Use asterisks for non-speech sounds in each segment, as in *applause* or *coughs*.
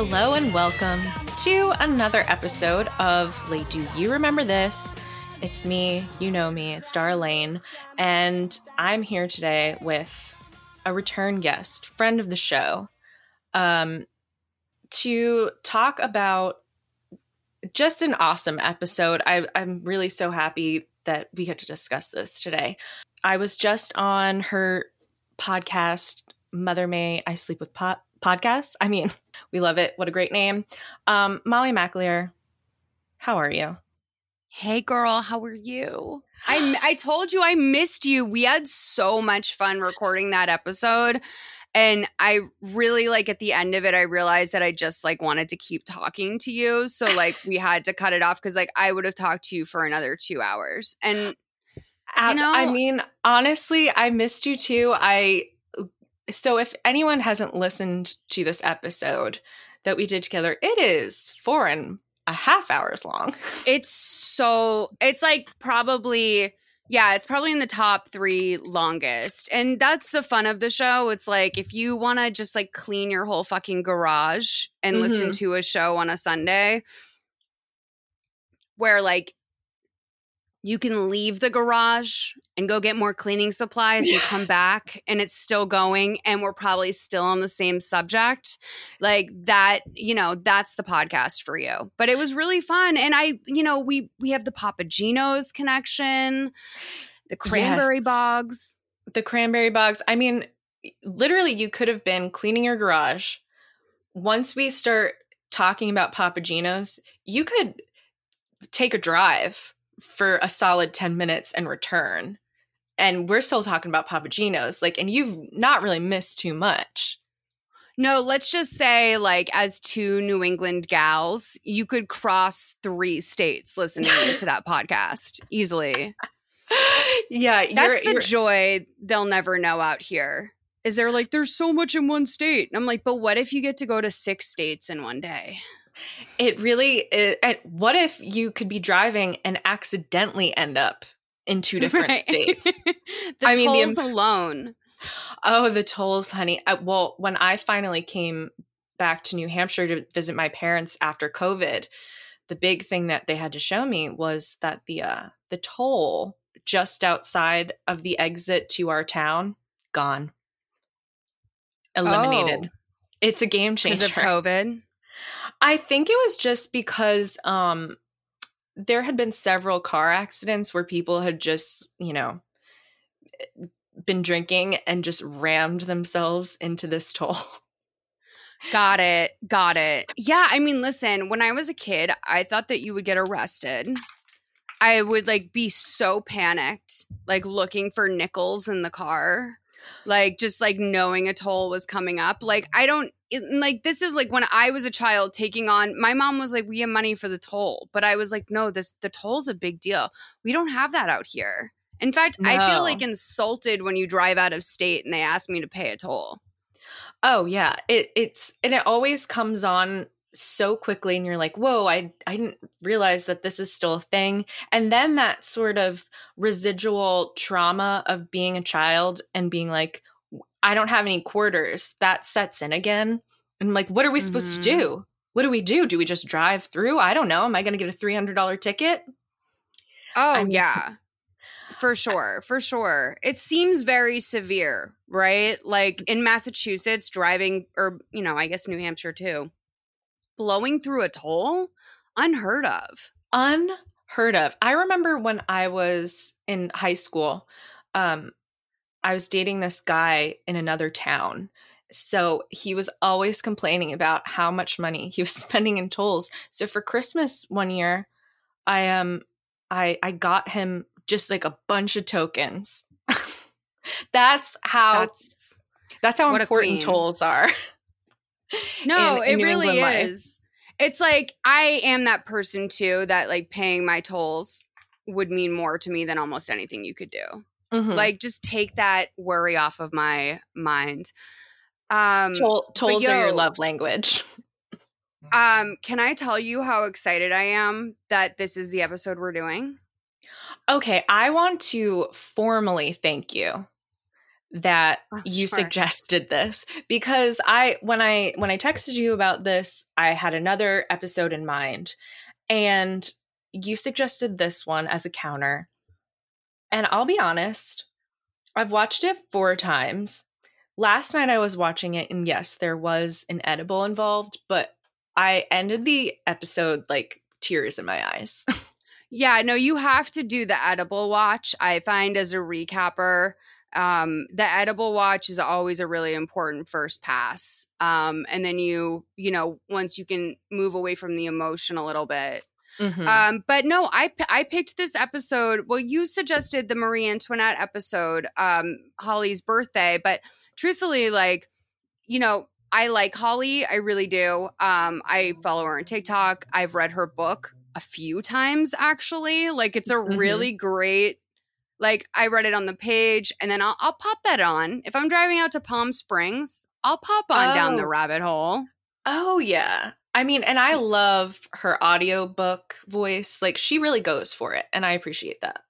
Hello and welcome to another episode of Late Do You Remember This? It's me, you know me, it's Darlene, and I'm here today with a return guest, friend of the show, um, to talk about just an awesome episode. I, I'm really so happy that we get to discuss this today. I was just on her podcast, Mother May I Sleep with Pot podcast. I mean, *laughs* we love it. What a great name. Um, Molly McAleer, how are you? Hey girl, how are you? I I told you I missed you. We had so much fun recording that episode. And I really like at the end of it, I realized that I just like wanted to keep talking to you. So *laughs* like we had to cut it off because like I would have talked to you for another two hours. And you know, I mean, honestly, I missed you too. I so if anyone hasn't listened to this episode that we did together, it is four and a half hours long. *laughs* It's so it's like probably yeah, it's probably in the top three longest. And that's the fun of the show. It's like if you want to just like clean your whole fucking garage and mm-hmm. listen to a show on a Sunday where like you can leave the garage and go get more cleaning supplies and come *laughs* back and it's still going and we're probably still on the same subject like that you know that's the podcast for you. But it was really fun and i you know we we have the Papa Gino's connection the cranberry yes. bogs. The cranberry bogs. I mean literally you could have been cleaning your garage. Once we start talking about Papa Gino's you could take a drive for a solid 10 minutes and return. And we're still talking about Papa Gino's. Like, and you've not really missed too much. No, let's just say, like, as two New England gals, you could cross three states listening *laughs* to that podcast easily. *laughs* Yeah, that's the joy they'll never know out here. Is they're like, there's so much in one state. And I'm like, but what if you get to go to six states in one day? It really is. What if you could be driving and accidentally end up in two different right. states? *laughs* the I mean, tolls the, alone. Oh, the tolls, honey. I, well, when I finally came back to New Hampshire to visit my parents after COVID, the big thing that they had to show me was that the uh, the toll just outside of the exit to our town gone, eliminated. Oh. It's a game changer. Because of COVID. I think it was just because um there had been several car accidents where people had just, you know, been drinking and just rammed themselves into this toll. *laughs* Got it. Got it. Yeah, I mean, listen, when I was a kid, I thought that you would get arrested. I would like be so panicked, like looking for nickels in the car, like just like knowing a toll was coming up. Like I don't it, like this is like when I was a child taking on my mom was like we have money for the toll but I was like no this the toll's a big deal we don't have that out here in fact no. I feel like insulted when you drive out of state and they ask me to pay a toll oh yeah it it's and it always comes on so quickly and you're like whoa I I didn't realize that this is still a thing and then that sort of residual trauma of being a child and being like I don't have any quarters, that sets in again. And like, what are we supposed mm-hmm. to do? What do we do? Do we just drive through? I don't know. Am I going to get a $300 ticket? Oh, I mean, yeah. *laughs* For sure. For sure. It seems very severe, right? Like in Massachusetts, driving, or, you know, I guess New Hampshire too, blowing through a toll, unheard of. Unheard of. I remember when I was in high school, um, I was dating this guy in another town. So he was always complaining about how much money he was *laughs* spending in tolls. So for Christmas one year, I um I I got him just like a bunch of tokens. *laughs* that's how that's, that's how important tolls are. *laughs* *laughs* No, in, in it really is. It's like I am that person too that like paying my tolls would mean more to me than almost anything you could do. Mm-hmm. Like just take that worry off of my mind. Um Toll, tolls yo, are your love language. *laughs* um can I tell you how excited I am that this is the episode we're doing? Okay, I want to formally thank you that Oh, you sure. suggested this because I when I when I texted you about this, I had another episode in mind and you suggested this one as a counter. And I'll be honest, I've watched it 4 times. Last night I was watching it and yes, there was an edible involved, but I ended the episode like tears in my eyes. *laughs* Yeah, no, you have to do the edible watch. I find as a recapper, um, the edible watch is always a really important first pass. Um, and then you, you know, once you can move away from the emotion a little bit. Mhm. Um, but no, I I picked this episode. Well, you suggested the Marie Antoinette episode, um, Holly's birthday, but truthfully, like, you know, I like Holly. I really do. Um, I follow her on TikTok. I've read her book a few times actually. Like, it's a Mhm. really great. Like, I read it on the page, and then I'll I'll pop that on if I'm driving out to Palm Springs. I'll pop on down the Oh. rabbit hole. Oh yeah. I mean, and I love her audiobook voice. Like she really goes for it, and I appreciate that.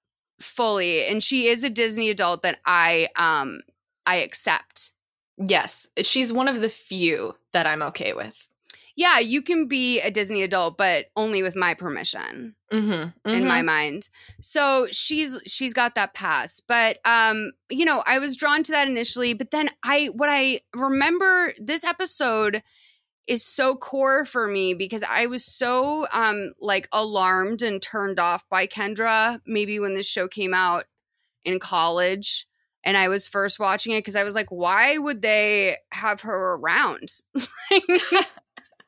fully and she is a disney adult that i um i accept Yes, she's one of the few that I'm okay with. Yeah you can be a disney adult but only with my permission Mm-hmm. in my mind. So she's she's got that pass. But um you know i was drawn to that initially but then i what i remember this episode is so core for me because i was so um like alarmed and turned off by kendra maybe when this show came out in college and i was first watching it because i was like why would they have her around *laughs*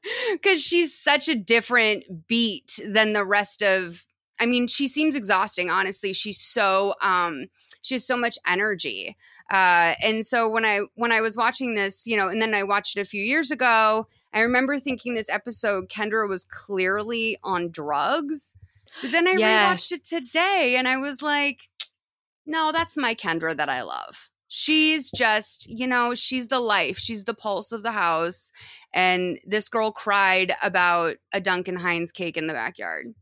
*laughs* because she's such a different beat than the rest of i mean she seems exhausting honestly. She's so um she has so much energy. Uh and so when i when i was watching this you know and then i watched it a few years ago i remember thinking this episode kendra was clearly on drugs. But then i rewatched it today and i was like no that's my kendra that i love she's just you know she's the life she's the pulse of the house and this girl cried about a Duncan Hines cake in the backyard.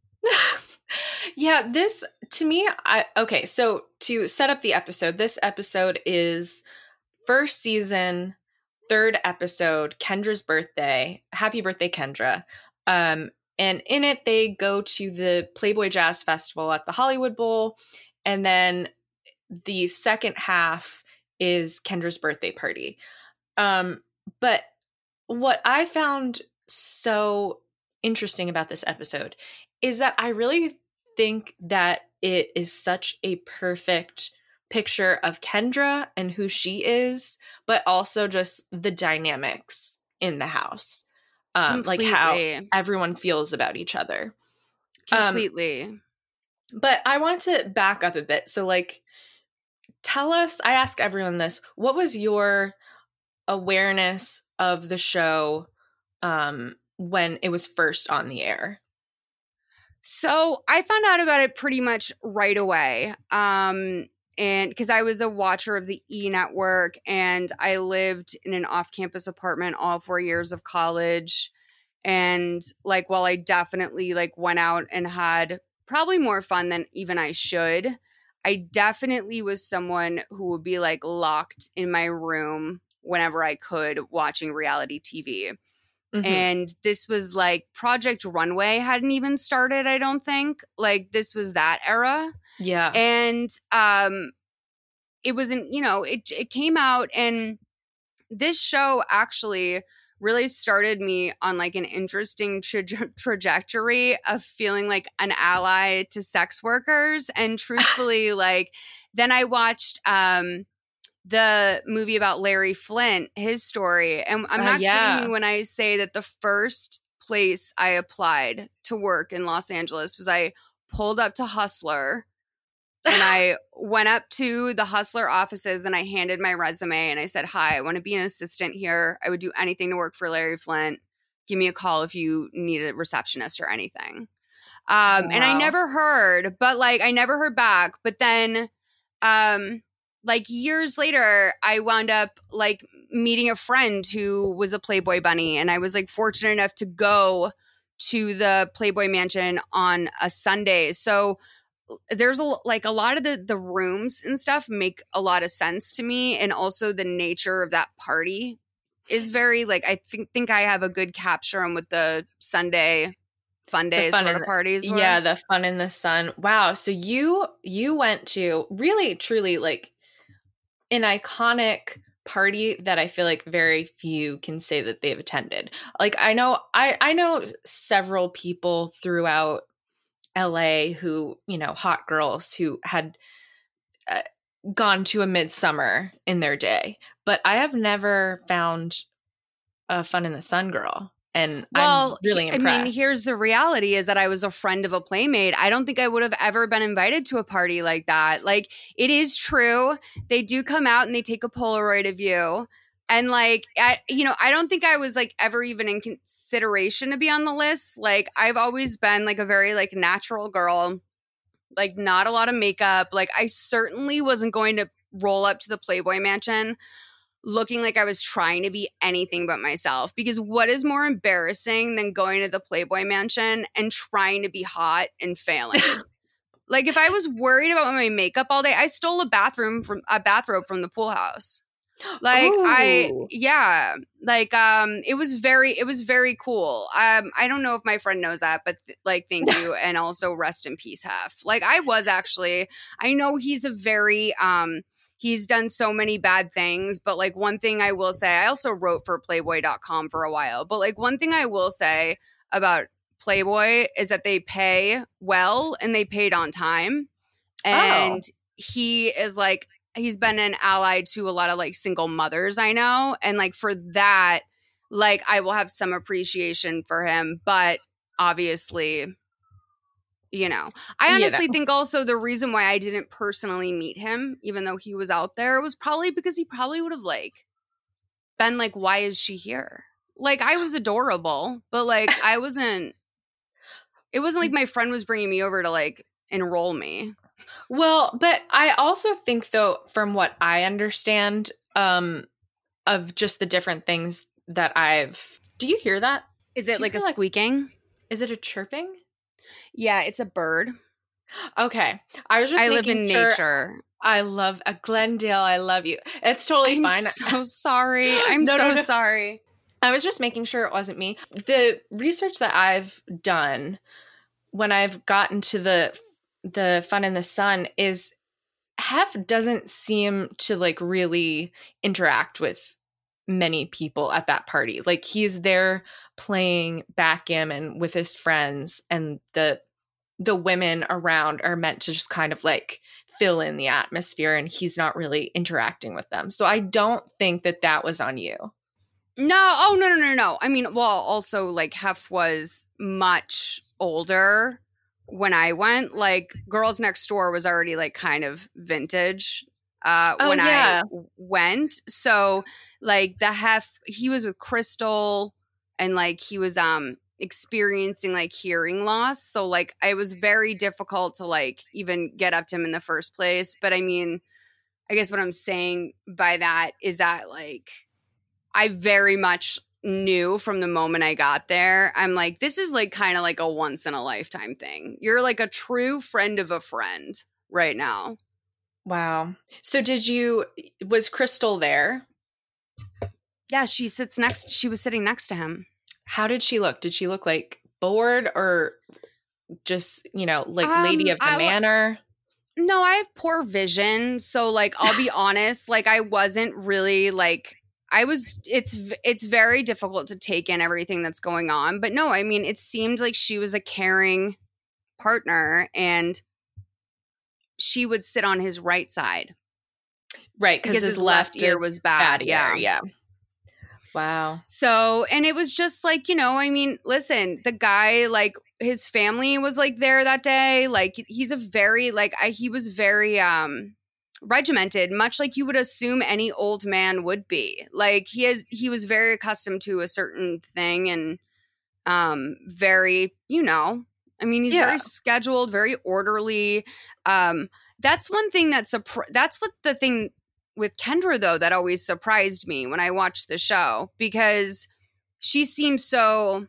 yeah, this to me, I okay. So to set up the episode, this episode is first season, third episode, Kendra's birthday. Happy birthday, Kendra! Um, and in it, they go to the Playboy Jazz Festival at the Hollywood Bowl, and then the second half is Kendra's birthday party. Um, but what I found so interesting about this episode is that I really think that it is such a perfect picture of Kendra and who she is, but also just the dynamics in the house. Um, like how everyone feels about each other. um, completely. But I want to back up a bit. So, like, tell us, I ask everyone this, what was your awareness of the show um, when it was first on the air? So I found out about it pretty much right away. Um, and because I was a watcher of the E Network and I lived in an off campus apartment all four years of college. And like, while I definitely like went out and had probably more fun than even I should, I definitely was someone who would be like locked in my room whenever I could watching reality TV Mhm. and this was like project runway hadn't even started i don't think like this was that era yeah. and um it wasn't you know it it came out and this show actually really started me on like an interesting traje- *laughs* trajectory of feeling like an ally to sex workers and truthfully like then i watched um the movie about Larry Flynt, his story. And I'm Uh, not yeah. kidding you when I say that the first place I applied to work in Los Angeles was I pulled up to Hustler and I went up to the Hustler offices and I handed my resume and I said, Hi, I want to be an assistant here. I would do anything to work for Larry Flynt. Give me a call if you need a receptionist or anything. Um, and I never heard, but like I never heard back. But then um like years later, I wound up like meeting a friend who was a Playboy bunny, and I was like fortunate enough to go to the Playboy Mansion on a Sunday. So there's a like a lot of the the rooms and stuff make a lot of sense to me and also the nature of that party is very like I think think I have a good capture on what the Sunday fun days fun sort of parties were. Yeah, the fun in the sun. Wow. So you you went to really truly like an iconic party that I feel like very few can say that they've attended. Like I know I I know several people throughout LA who, you know, hot girls who had uh, gone to a midsummer in their day, but I have never found a fun in the sun girl and well, I'm really impressed. I mean, here's the reality: is that I was a friend of a playmate. I don't think I would have ever been invited to a party like that. Like, it is true; they do come out and they take a Polaroid of you, and like, I, you know, I don't think I was like ever even in consideration to be on the list. Like, I've always been like a very like natural girl, like not a lot of makeup. Like, I certainly wasn't going to roll up to the Playboy Mansion looking like I was trying to be anything but myself. Because what is more embarrassing than going to the Playboy Mansion and trying to be hot and failing? *laughs* like if I was worried about my makeup all day, I stole a bathroom from a bathrobe from the pool house. Like Ooh. I yeah, like um it was very it was very cool. Um I don't know if my friend knows that, but th- like thank *laughs* you and also rest in peace Hef. Like I was actually I know he's a very um he's done so many bad things. But like one thing I will say, I also wrote for Playboy.com for a while. But like one thing I will say about Playboy is that they pay well and they paid on time. And oh. he is like, he's been an ally to a lot of like single mothers I know. And like for that, like I will have some appreciation for him. But obviously, you know i honestly you know. think also the reason why i didn't personally meet him even though he was out there was probably because he probably would have like been like why is she here like i was adorable but like i wasn't it wasn't *laughs* like my friend was bringing me over to like enroll me well but i also think though from what i understand um of just the different things that i've do you hear that is it like a like, squeaking is it a chirping yeah, it's a bird. Okay. I was just I live in sure nature. I love a uh, Glendale. I love you. It's totally fine. I'm fine. So sorry. *laughs* I'm no, so no, no. sorry. I was just making sure it wasn't me. The research that I've done when I've gotten to the the fun in the sun is Hef doesn't seem to like really interact with many people at that party. Like he's there playing backgammon with his friends and the the women around are meant to just kind of like fill in the atmosphere and he's not really interacting with them. So I don't think that that was on you. No, oh no no no no. I mean, well, also like Hef was much older when I went. Like Girls Next Door was already like kind of vintage uh oh, when yeah. I went. So like the Hef he was with Crystal and like he was um experiencing like hearing loss. So like it was very difficult to like even get up to him in the first place. But I mean, I guess what I'm saying by that is that like I very much knew from the moment I got there. I'm like, this is like kind of like a once in a lifetime thing. You're like a true friend of a friend right now. Wow. So did you was Crystal there? Yeah, she sits next she was sitting next to him. How did she look? Did she look like bored or just, you know, like um, lady of the I, manor? No, I have poor vision, so like I'll be honest, like I wasn't really like I was it's it's very difficult to take in everything that's going on, but no, I mean it seemed like she was a caring partner and she would sit on his right side. Right, because his, his, left, left ear was bad. bad yeah. yeah. Wow. So, and it was just like, you know, I mean, listen, the guy, like, his family was like there that day. Like, he's a very, like, I, he was very, um, regimented much like you would assume any old man would be like he is he was very accustomed to a certain thing and um very you know I mean, he's yeah. very scheduled, very orderly. Um, that's one thing that's a that's what the thing with Kendra though that always surprised me when I watched the show because she seems so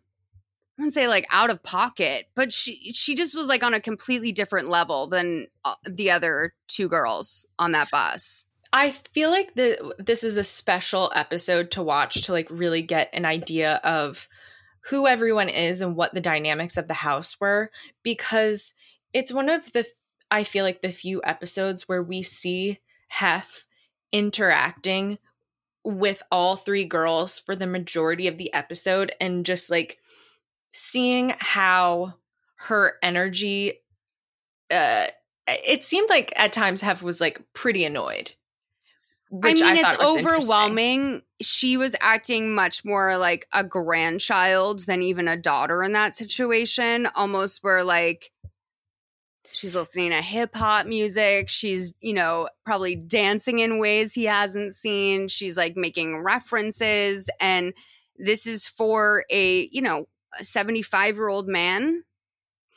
wouldn't say like out of pocket, but she she just was like on a completely different level than uh, the other two girls on that bus. I feel like the this is a special episode to watch to like really get an idea of who everyone is and what the dynamics of the house were because it's one of the I feel like the few episodes where we see Hef interacting with all three girls for the majority of the episode and just like seeing how her energy uh it seemed like at times Hef was like pretty annoyed. I mean, I it's overwhelming. She was acting much more like a grandchild than even a daughter in that situation, almost where like she's listening to hip hop music. She's, you know, probably dancing in ways he hasn't seen. She's like making references. And this is for a, you know, a 75 year old man.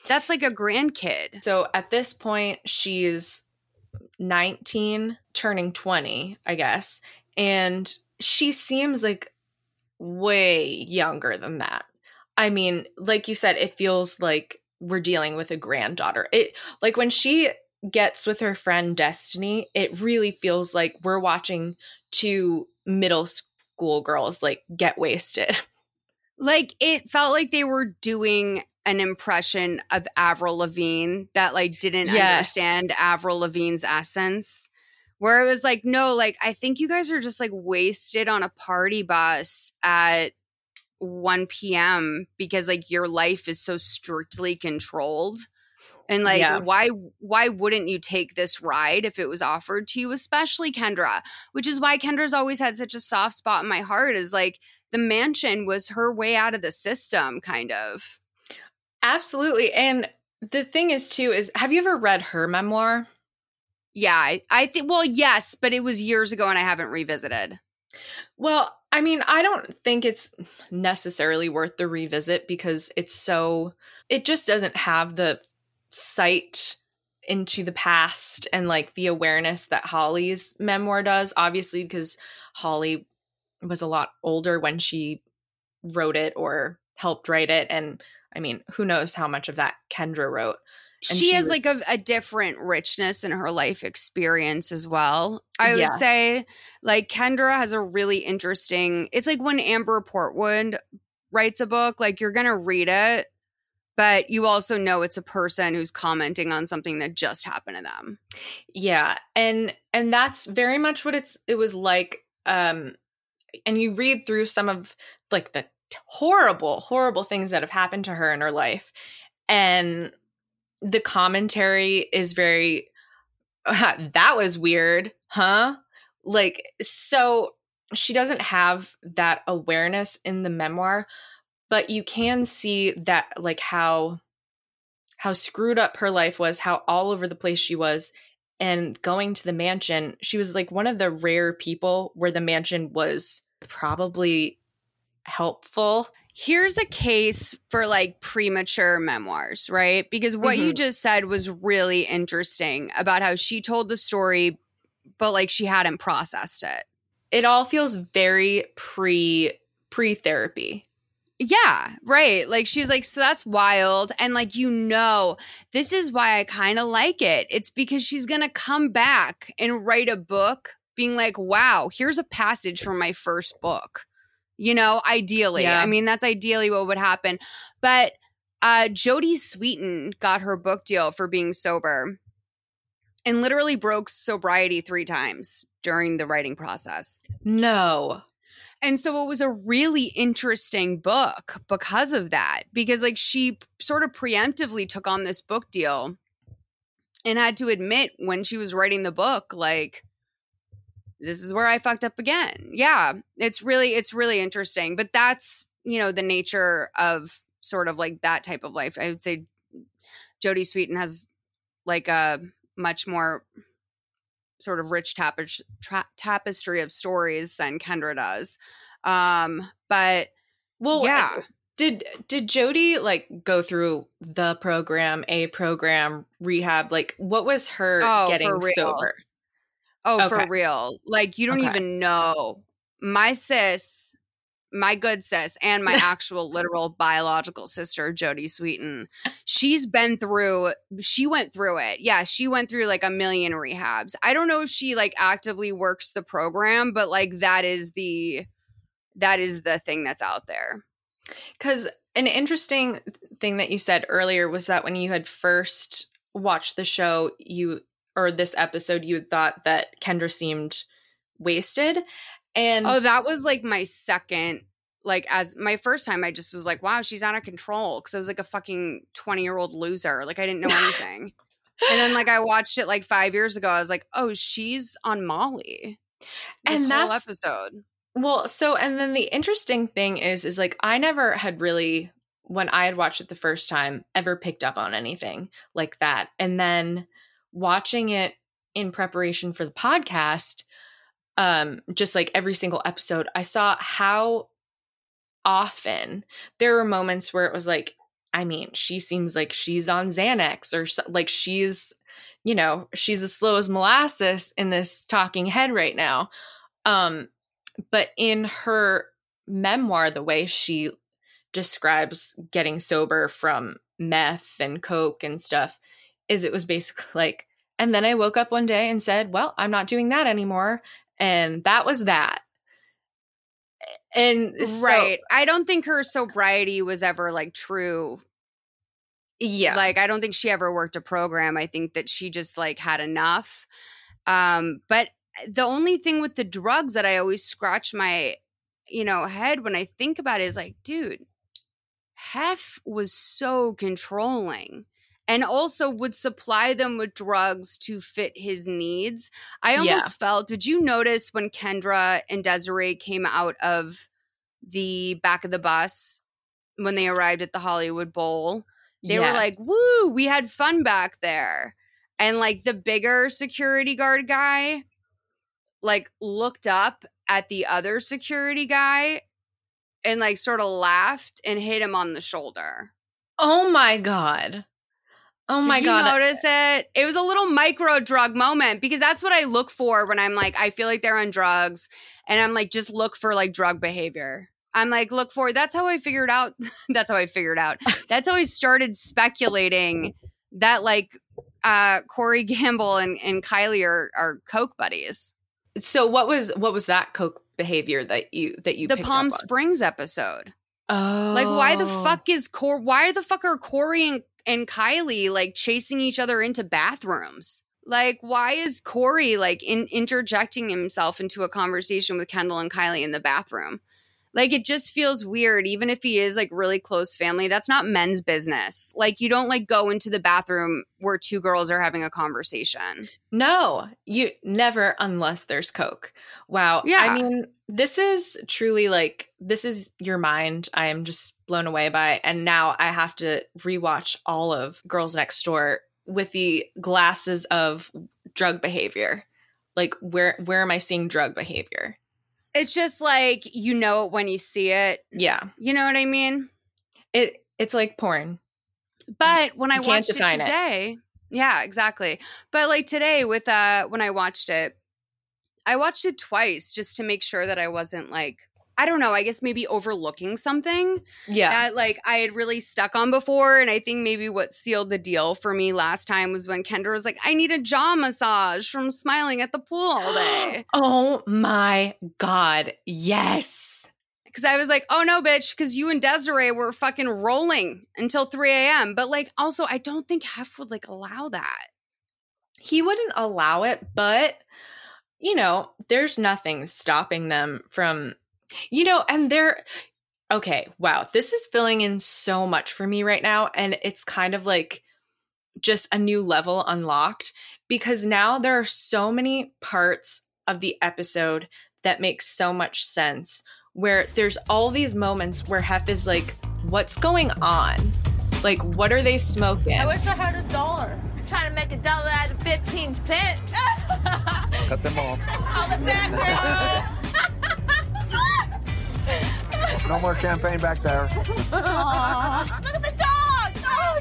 That's like a grandkid. So at this point, she's 19, turning 20, I guess. And she seems like way younger than that. I mean, like you said, it feels like we're dealing with a granddaughter. It like when she gets with her friend Destiny, it really feels like we're watching two middle school girls like get wasted. *laughs* Like it felt like they were doing an impression of Avril Lavigne that like didn't yes. understand Avril Lavigne's essence. Where it was like, no, like I think you guys are just like wasted on a party bus at 1 p.m. because like your life is so strictly controlled. And like yeah. why why wouldn't you take this ride if it was offered to you, especially Kendra? Which is why Kendra's always had such a soft spot in my heart is like the mansion was her way out of the system kind of. Absolutely. And the thing is too is have you ever read her memoir? Yeah, I, I think well, yes, but it was years ago and I haven't revisited. Well, I mean, I don't think it's necessarily worth the revisit because it's so it just doesn't have the sight into the past and like the awareness that Holly's memoir does, obviously because Holly was a lot older when she wrote it or helped write it and I mean, who knows how much of that Kendra wrote. And she, she has was, like a, a, different richness in her life experience as well. I yeah. would say like Kendra has a really interesting it's like when Amber Portwood writes a book, like you're gonna read it, but you also know it's a person who's commenting on something that just happened to them. Yeah. And and that's very much what it's it was like. Um and you read through some of like the horrible, horrible things that have happened to her in her life. And the commentary is very that was weird, huh? Like so she doesn't have that awareness in the memoir, but you can see that like how how screwed up her life was, how all over the place she was and going to the mansion, she was like one of the rare people where the mansion was probably helpful here's a case for like premature memoirs, right? Because what mm-hmm. you just said was really interesting about how she told the story, but like she hadn't processed it. It all feels very pre pre therapy. Yeah, right. Like she's like, so that's wild. And like, you know, this is why I kind of like it. It's because she's going to come back and write a book being like, wow, here's a passage from my first book you know, ideally. Yeah. I mean, that's ideally what would happen. But uh Jodie Sweetin got her book deal for being sober and literally broke sobriety 3 times during the writing process. No. And so it was a really interesting book because of that because like she sort of preemptively took on this book deal and had to admit when she was writing the book like this is where I fucked up again. Yeah, it's really it's really interesting, but that's, you know, the nature of sort of like that type of life. I would say Jodie Sweetin has like a much more sort of rich tapis- tra- tapestry of stories than Kendra does. Um, but well, yeah. Did did Jodie like go through the program, a program, rehab? Like, what was her oh, getting sober? Oh, okay. for real. Like you don't okay. even know. My sis my good sis, and my *laughs* actual literal biological sister, Jodie Sweetin, She's been through, she went through it. Yeah, she went through like a million rehabs. I don't know if she like actively works the program, but like that is the that is the thing that's out there. Because an interesting thing that you said earlier was that when you had first watched the show, you or this episode, you thought that Kendra seemed wasted. And oh, that was like my second, like as my first time, I just was like, wow, she's out of control because I was like a fucking 20 year old loser. Like I didn't know anything. *laughs* and then like I watched it like five years ago. I was like, oh, she's on Molly. This and whole episode. Well, so and then the interesting thing is is like I never had really when I had watched it the first time ever picked up on anything like that. And then watching it in preparation for the podcast, um just like every single episode, I saw how often there were moments where it was like I mean, she seems like she's on Xanax or like she's you know, she's as slow as molasses in this talking head right now. Um but in her memoir, the way she describes getting sober from meth and coke and stuff is it was basically *laughs* like, and then I woke up one day and said, Well, I'm not doing that anymore. And that was that. And right. So, I don't think her sobriety was ever like true. Yeah. Like I don't think she ever worked a program. I think that she just like had enough. Um, but the only thing with the drugs that I always scratch my, you know, head when I think about it is like, dude, Hef was so controlling and also would supply them with drugs to fit his needs. I almost yeah. felt, did you notice when Kendra and Desiree came out of the back of the bus when they arrived at the Hollywood Bowl? They yes. were like, woo, we had fun back there. And like the bigger security guard guy like looked up at the other security guy and like sort of laughed and hit him on the shoulder. Oh my god. Oh my Did you god. notice it? It was a little micro drug moment because that's what I look for when I'm like I feel like they're on drugs and I'm like just look for like drug behavior. I'm like look for that's how I figured out *laughs* that's how I figured out. *laughs* That's how I started speculating that like uh Corey Gamble and, and Kylie are are coke buddies. So what was what was that coke behavior that you that you the Palm Springs episode? Oh, like why the oh. fuck is Cor? Why the fuck are Corey and, and Kylie like chasing each other into bathrooms? Like why is Corey like in, interjecting himself into a conversation with Kendall and Kylie in the bathroom? Like it just feels weird, even if he is like really close family. That's not men's business. Like you don't like go into the bathroom where two girls are having a conversation. No, you never unless there's Coke. Wow. Yeah. I mean, this is truly like this is your mind. I am just blown away by. And now I have to rewatch all of Girls Next Door with the glasses of drug behavior. Like where where am I seeing drug behavior? It's just like you know it when you see it. Yeah. You know what I mean? It it's like porn. But when you I watched it today, it. yeah, exactly. But like today with uh when I watched it, I watched it twice just to make sure that I wasn't like I don't know, I guess maybe overlooking something. Yeah. That like I had really stuck on before. And I think maybe what sealed the deal for me last time was when Kendra was like, I need a jaw massage from smiling at the pool all day. *gasps* oh my God. Yes. Cause I was like, oh no, bitch, because you and Desiree were fucking rolling until 3 a.m. But like also, I don't think Hef would like allow that. He wouldn't allow it, but you know, there's nothing stopping them from you know, and they're okay, wow, this is filling in so much for me right now. And it's kind of like just a new level unlocked because now there are so many parts of the episode that make so much sense. Where there's all these moments where Hef is like, what's going on? Like, what are they smoking? I wish I had a dollar. trying to make a dollar out of 15 cents. *laughs* Cut them off. All the back No more champagne back there. Aww. *laughs* Look at the dog! Oh,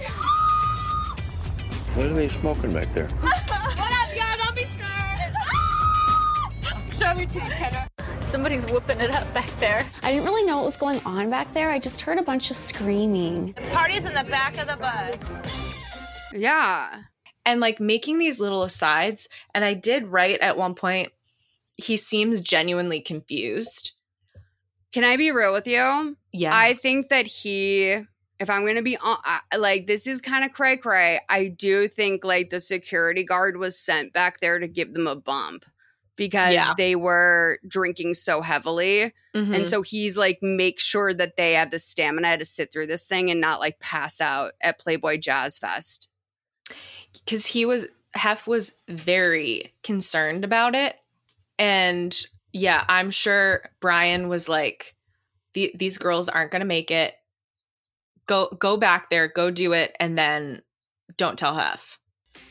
What are they smoking back there? *laughs* what up, y'all? Don't be scared. *laughs* Show me titties, Kendra. Somebody's whooping it up back there. I didn't really know what was going on back there. I just heard a bunch of screaming. The party's in the back of the bus. Yeah. and like making these little asides. And I did write at one point, he seems genuinely confused. Can I be real with you? Yeah. I think that he, if I'm going to be on, I- like, this is kind of cray cray. I do think like the security guard was sent back there to give them a bump because Yeah. they were drinking so heavily. Mhm. And so he's like, make sure that they have the stamina to sit through this thing and not like pass out at Playboy Jazz Fest. because he was Hef was very concerned about it, and yeah, I'm sure Brian was like, "The- "These girls aren't going to make it. Go go back there, go do it, and then don't tell Hef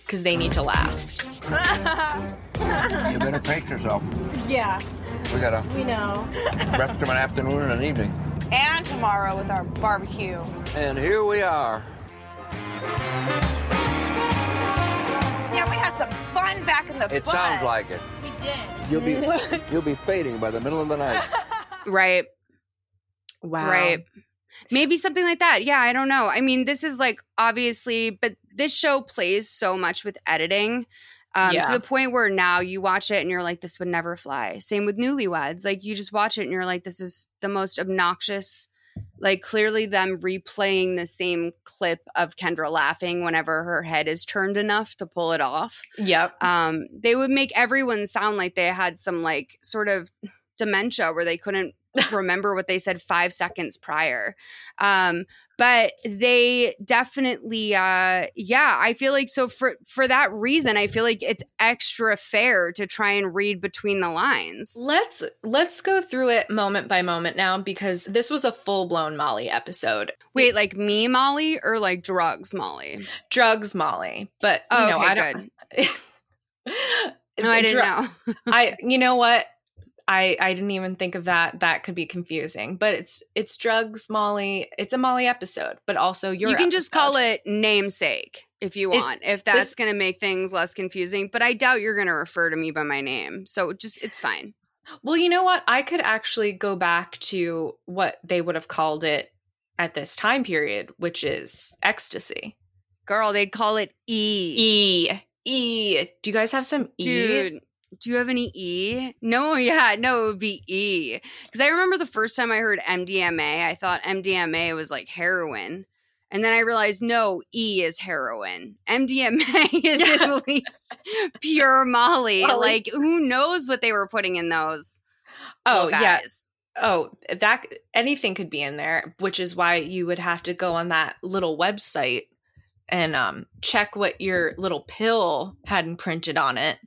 because they need to last." *laughs* You better pace yourself. Yeah, We gotta. we know. rest of an afternoon and an evening. And tomorrow with our barbecue. And here we are. Yeah, we had some fun back in the It bus. sounds like it. We did. You'll be *laughs* you'll be fading by the middle of the night. *laughs* Right. Wow. Right. Maybe something like that. Yeah, I don't know. I mean, this is like obviously, but this show plays so much with editing um, Yeah. to the point where now you watch it and you're like, this would never fly. Same with Newlyweds. Like, you just watch it and you're like, this is the most obnoxious. Like, clearly, them replaying the same clip of Kendra laughing whenever her head is turned enough to pull it off Yep. um, they would make everyone sound like they had some like sort of dementia where they couldn't *laughs* remember what they said five seconds prior. Um, but they definitely, uh, yeah, I feel like so for for that reason, I feel like it's extra fair to try and read between the lines. Let's let's go through it moment by moment now because this was a full blown Molly episode. Wait, like me, Molly, or like drugs, Molly? Drugs, Molly, but you Oh, know okay, I don't. *laughs* No, I didn't Dru- know. *laughs* I you know what? I I didn't even think of that. That could be confusing. But it's it's drugs, Molly. It's a Molly episode, but also your you can just call it namesake if you It- want, if that's this- going to make things less confusing. But I doubt you're going to refer to me by my name, so just it's fine. Well, you know what? I could actually go back to what they would have called it at this time period, which is ecstasy. Girl, they'd call it E. E E. Do you guys have some E? Dude, do you have any E? No, *laughs* yeah, no, it would be E. Because I remember the first time I heard MDMA, I thought MDMA was like heroin. And then I realized no, E is heroin. MDMA *laughs* is at *laughs* least pure Molly. Molly. Like, who knows what they were putting in those? Oh little yeah. Oh, that anything could be in there, which is why you would have to go on that little website and um check what your little pill had imprinted on it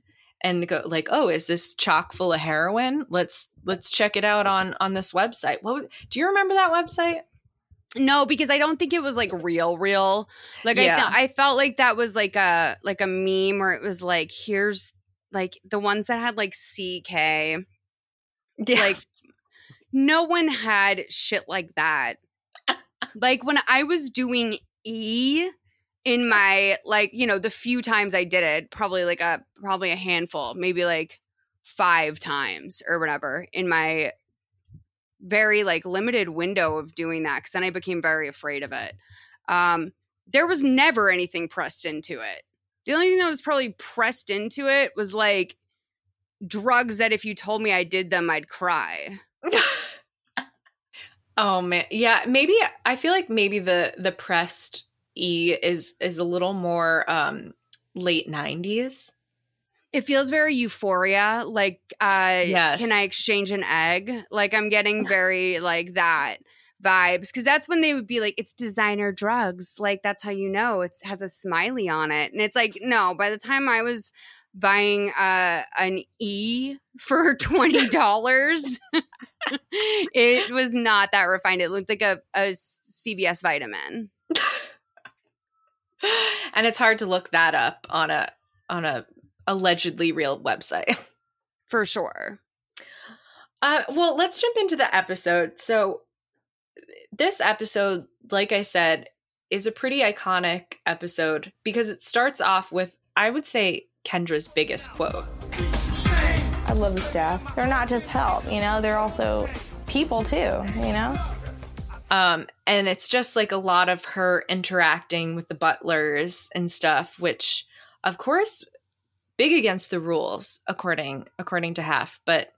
and go like, "Oh, is this chock full of heroin? Let's let's check it out on on this website." What do you remember that website? No, because I don't think it was like real, real. Like Yeah. I, th- I felt like that was like a like a meme where it was like, here's like the ones that had like CK. Like no one had shit like that. *laughs* like when I was doing E in my like, you know, the few times I did it, probably like a probably a handful, maybe like five times or whatever in my very like limited window of doing that because then I became very afraid of it. Um, there was never anything pressed into it. The only thing that was probably pressed into it was like drugs that if you told me I did them, I'd cry. *laughs* Oh man, yeah. Maybe I feel like maybe the the pressed E is is a little more um late nineties. It feels very euphoria. Like, uh, Yes. can I exchange an egg? Like, I'm getting very like that vibes because that's when they would be like, it's designer drugs. Like, that's how you know it has a smiley on it. And it's like, no, by the time I was buying uh, an E for *laughs* $20, *laughs* it was not that refined. It looked like a, a CVS vitamin. *laughs* *laughs* and it's hard to look that up on a on a allegedly real website. *laughs* For sure. Uh, well, let's jump into the episode. So, this episode, like I said, is a pretty iconic episode because it starts off with, I would say, Kendra's biggest quote. I love the staff. They're not just help, you know, they're also people too, you know? Um, and it's just like a lot of her interacting with the butlers and stuff, which of course big against the rules according according to Hef, but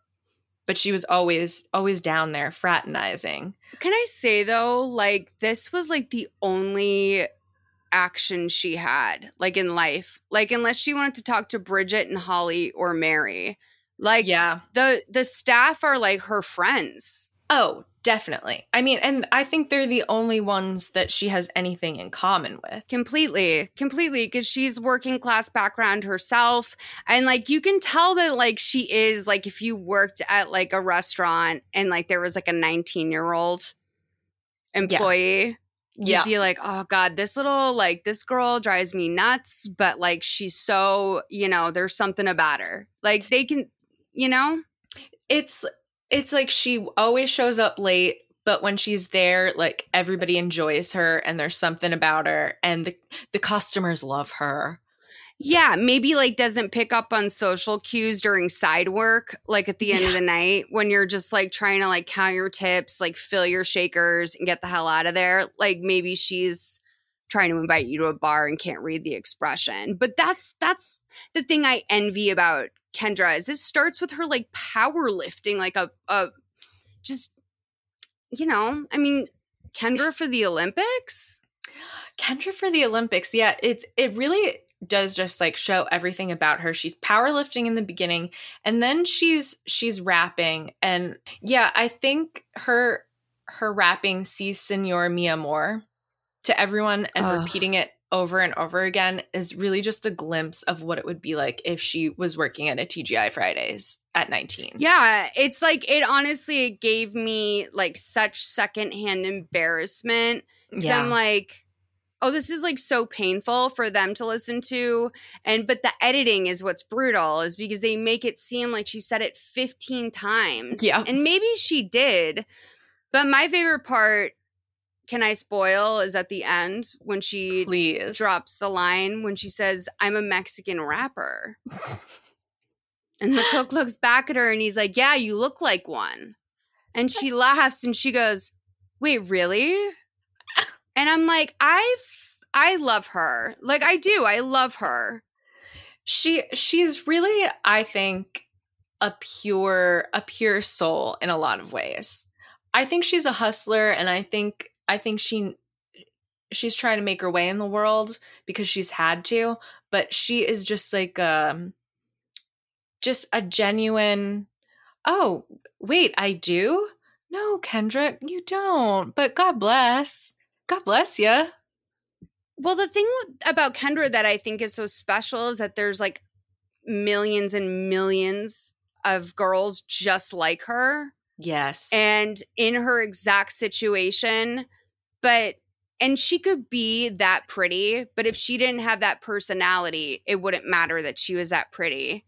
but she was always always down there fraternizing. Can I say though, like this was like the only action she had like in life. Like unless she wanted to talk to Bridget and Holly or Mary. Like Yeah. the the staff are like her friends. Oh, definitely. I mean, and I think they're the only ones that she has anything in common with. Completely, completely, because she's working class background herself. And like you can tell that like she is like if you worked at like a restaurant and like there was like a 19 year old employee, you'd Yeah. be like, oh God, this little like this girl drives me nuts, but like she's so, you know, there's something about her. Like they can, you know? It's it's like she always shows up late, but when she's there, like everybody enjoys her and there's something about her and the the customers love her. Yeah, maybe like doesn't pick up on social cues during side work, like at the end of the night when you're just like trying to like count your tips, like fill your shakers and get the hell out of there. Like maybe she's trying to invite you to a bar and can't read the expression. But that's that's the thing I envy about Kendra is this starts with her like powerlifting, like a a just you know, I mean, Kendra for the Olympics? Kendra for the Olympics. Yeah, it it really does just like show everything about her. She's powerlifting in the beginning and then she's she's rapping and yeah, I think her her rapping sees Senor Mia Amor to everyone and Ugh. repeating it over and over again is really just a glimpse of what it would be like if she was working at a TGI Fridays at 19. Yeah, it's like it honestly gave me like such secondhand embarrassment. Because I'm like, oh, this is like so painful for them to listen to. And but the editing is what's brutal, is because they make it seem like she said it 15 times. Yeah. And maybe she did. But my favorite part, can I spoil, is at the end when she Please. drops the line when she says, I'm a Mexican rapper. and the cook looks back at her and he's like, Yeah, you look like one. And she laughs and she goes, Wait, really? And I'm like, I've I love her. Like I do. I love her. she she's really i think a pure a pure soul in a lot of ways i think she's a hustler and i think i think she she's trying to make her way in the world because she's had to but she is just like um just a genuine oh wait i do? No kendra you don't but god bless. God bless you Well, the thing about Kendra that I think is so special is that there's like millions and millions of girls just like her. yes. And in her exact situation but and she could be that pretty but if she didn't have that personality it wouldn't matter that she was that pretty.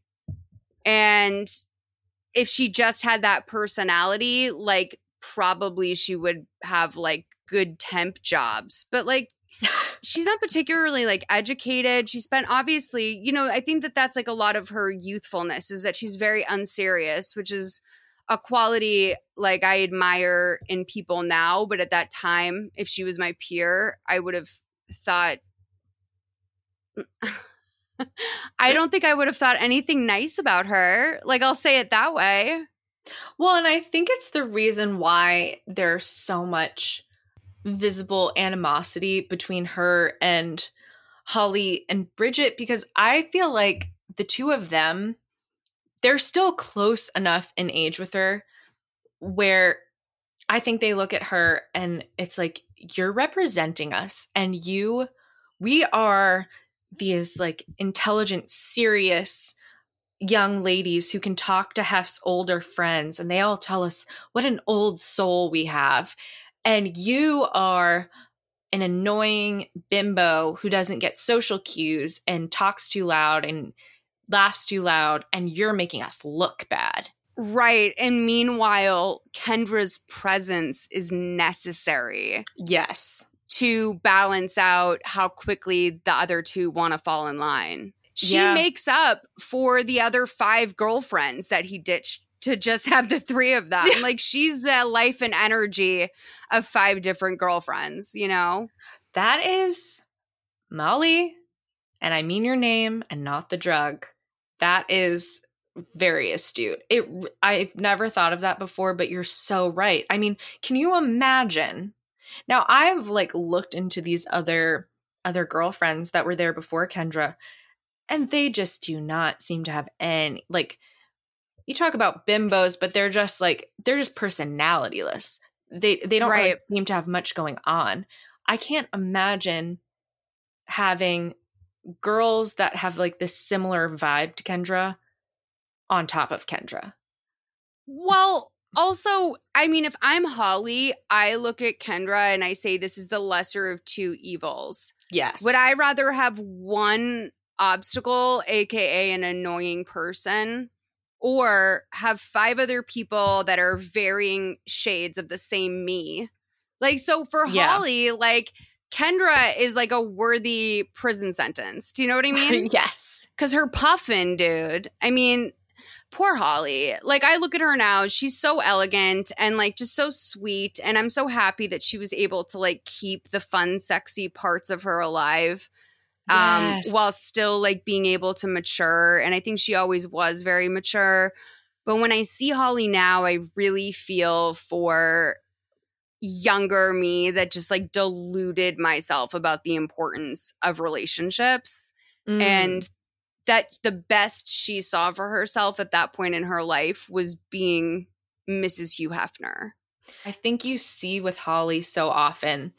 And if she just had that personality like probably she would have like good temp jobs but like she's not particularly like educated. She spent obviously you know i think that that's like a lot of her youthfulness is that she's very unserious which is a quality like I admire in people now, but at that time, if she was my peer, I would have thought. *laughs* I don't think I would have thought anything nice about her. Like, I'll say it that way. Well, and I think it's the reason why there's so much visible animosity between her and Holly and Bridget because I feel like the two of them they're still close enough in age with her where I think they look at her and it's like you're representing us and you we are these like intelligent serious young ladies who can talk to Hef's older friends and they all tell us what an old soul we have. And you are an annoying bimbo who doesn't get social cues and talks too loud and laughs too loud, and you're making us look bad. Right. And meanwhile, Kendra's presence is necessary Yes. to balance out how quickly the other two want to fall in line. she Yeah. makes up for the other five girlfriends that he ditched to just have the three of them. like she's the life and energy of five different girlfriends, you know? That is Molly, and I mean your name and not the drug. That is very astute. It I've never thought of that before, but you're so right. I mean, can you imagine? Now I've like looked into these other other girlfriends that were there before Kendra, and they just do not seem to have any like you talk about bimbos, but they're just like they're just personalityless. They they don't really seem to have much going on. I can't imagine having girls that have like this similar vibe to Kendra on top of Kendra. Well, also, I mean, if I'm Holly, I look at Kendra and I say this is the lesser of two evils. Yes. Would I rather have one obstacle, aka an annoying person, or have five other people that are varying shades of the same me? Like, so for Yeah. Holly, like, Kendra is like a worthy prison sentence. Do you know what I mean? *laughs* yes. Because her puffin, dude. I mean, poor Holly. Like, I look at her now, she's so elegant and like just so sweet. And I'm so happy that she was able to like keep the fun, sexy parts of her alive um Yes. while still like being able to mature and i think she always was very mature but when i see holly now i really feel for younger me that just like deluded myself about the importance of relationships Mm. and that the best she saw for herself at that point in her life was being mrs hugh hefner I think you see with Holly so often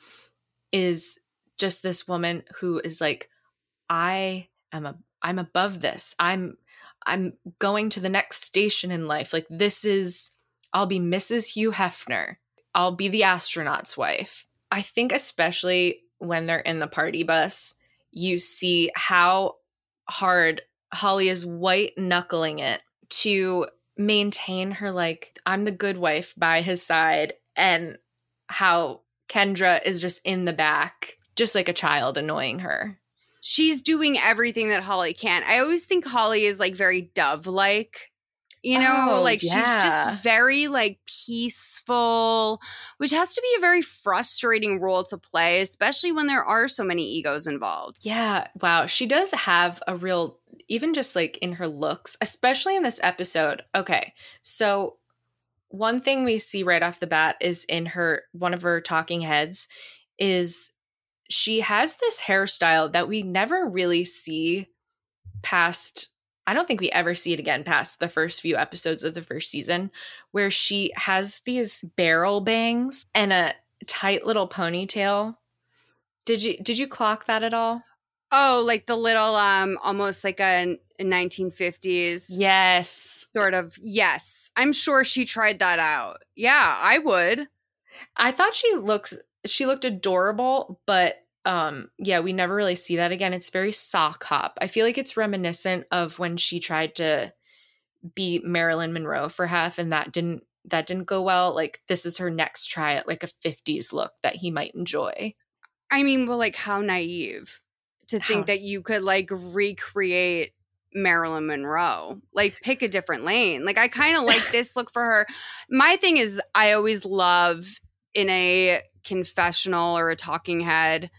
is just this woman who is like, I am a I'm above this. I'm I'm going to the next station in life. Like this is I'll be Mrs. Hugh Hefner. I'll be the astronaut's wife. I think especially when they're in the party bus, you see how hard Holly is white knuckling it to maintain her like I'm the good wife by his side and how Kendra is just in the back just like a child annoying her. she's doing everything that Holly can. I always think Holly is like very dove like. You know, Oh, like she's just very like peaceful, which has to be a very frustrating role to play, especially when there are so many egos involved. Yeah, wow, she does have a real even just like in her looks, especially in this episode. Okay. So one thing we see right off the bat is in her one of her talking heads is she has this hairstyle that we never really see past I don't think we ever see it again past the first few episodes of the first season where she has these barrel bangs and a tight little ponytail. Did you did you clock that at all? Oh, like the little um almost like a, a 1950s Yes. sort of. Yes. I'm sure she tried that out. Yeah, I would. I thought she looks she looked adorable, but um yeah, we never really see that again. It's very sock hop. I feel like it's reminiscent of when she tried to be Marilyn Monroe for Hef and that didn't that didn't go well. Like this is her next try at like a 50s look that he might enjoy. I mean, well, like how naive to How- think that you could like recreate Marilyn Monroe. Like pick a different lane. Like I kind of *laughs* like this look for her. My thing is I always love in a confessional or a talking head.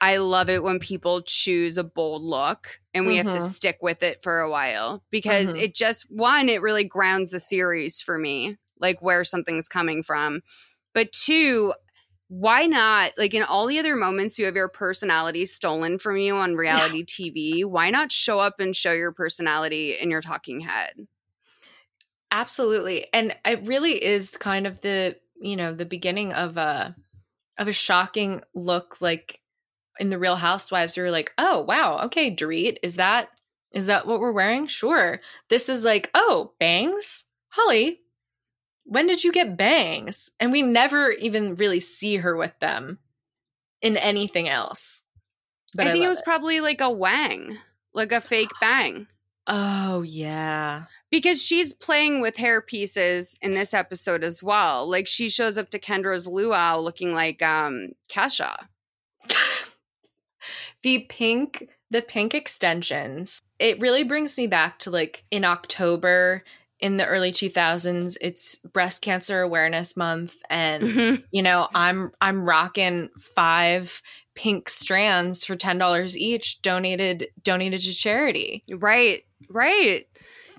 I love it when people choose a bold look and we have to Mhm. stick with it for a while because Mhm. it just one it really grounds the series for me, like where something's coming from. But two, why not like in all the other moments you have your personality stolen from you on reality TV, why not show up and show your personality in your talking head? Absolutely. And it really is kind of the, you know, the beginning of a of a shocking look like in the Real Housewives you're like, "Oh, wow. Okay, Dorit, is that is that what we're wearing? Sure." This is like, "Oh, bangs? Holly, when did you get bangs?" And we never even really see her with them in anything else. But I think it love was probably like a wang, like a fake *gasps* bang. Oh, yeah. Because she's playing with hair pieces in this episode as well. Like she shows up to Kendra's luau looking like um Kesha. *laughs* the pink the pink extensions it really brings me back to like in October in the early 2000s it's breast cancer awareness month and Mhm. you know i'm i'm rocking five pink strands for $10 each donated donated to charity Right, right.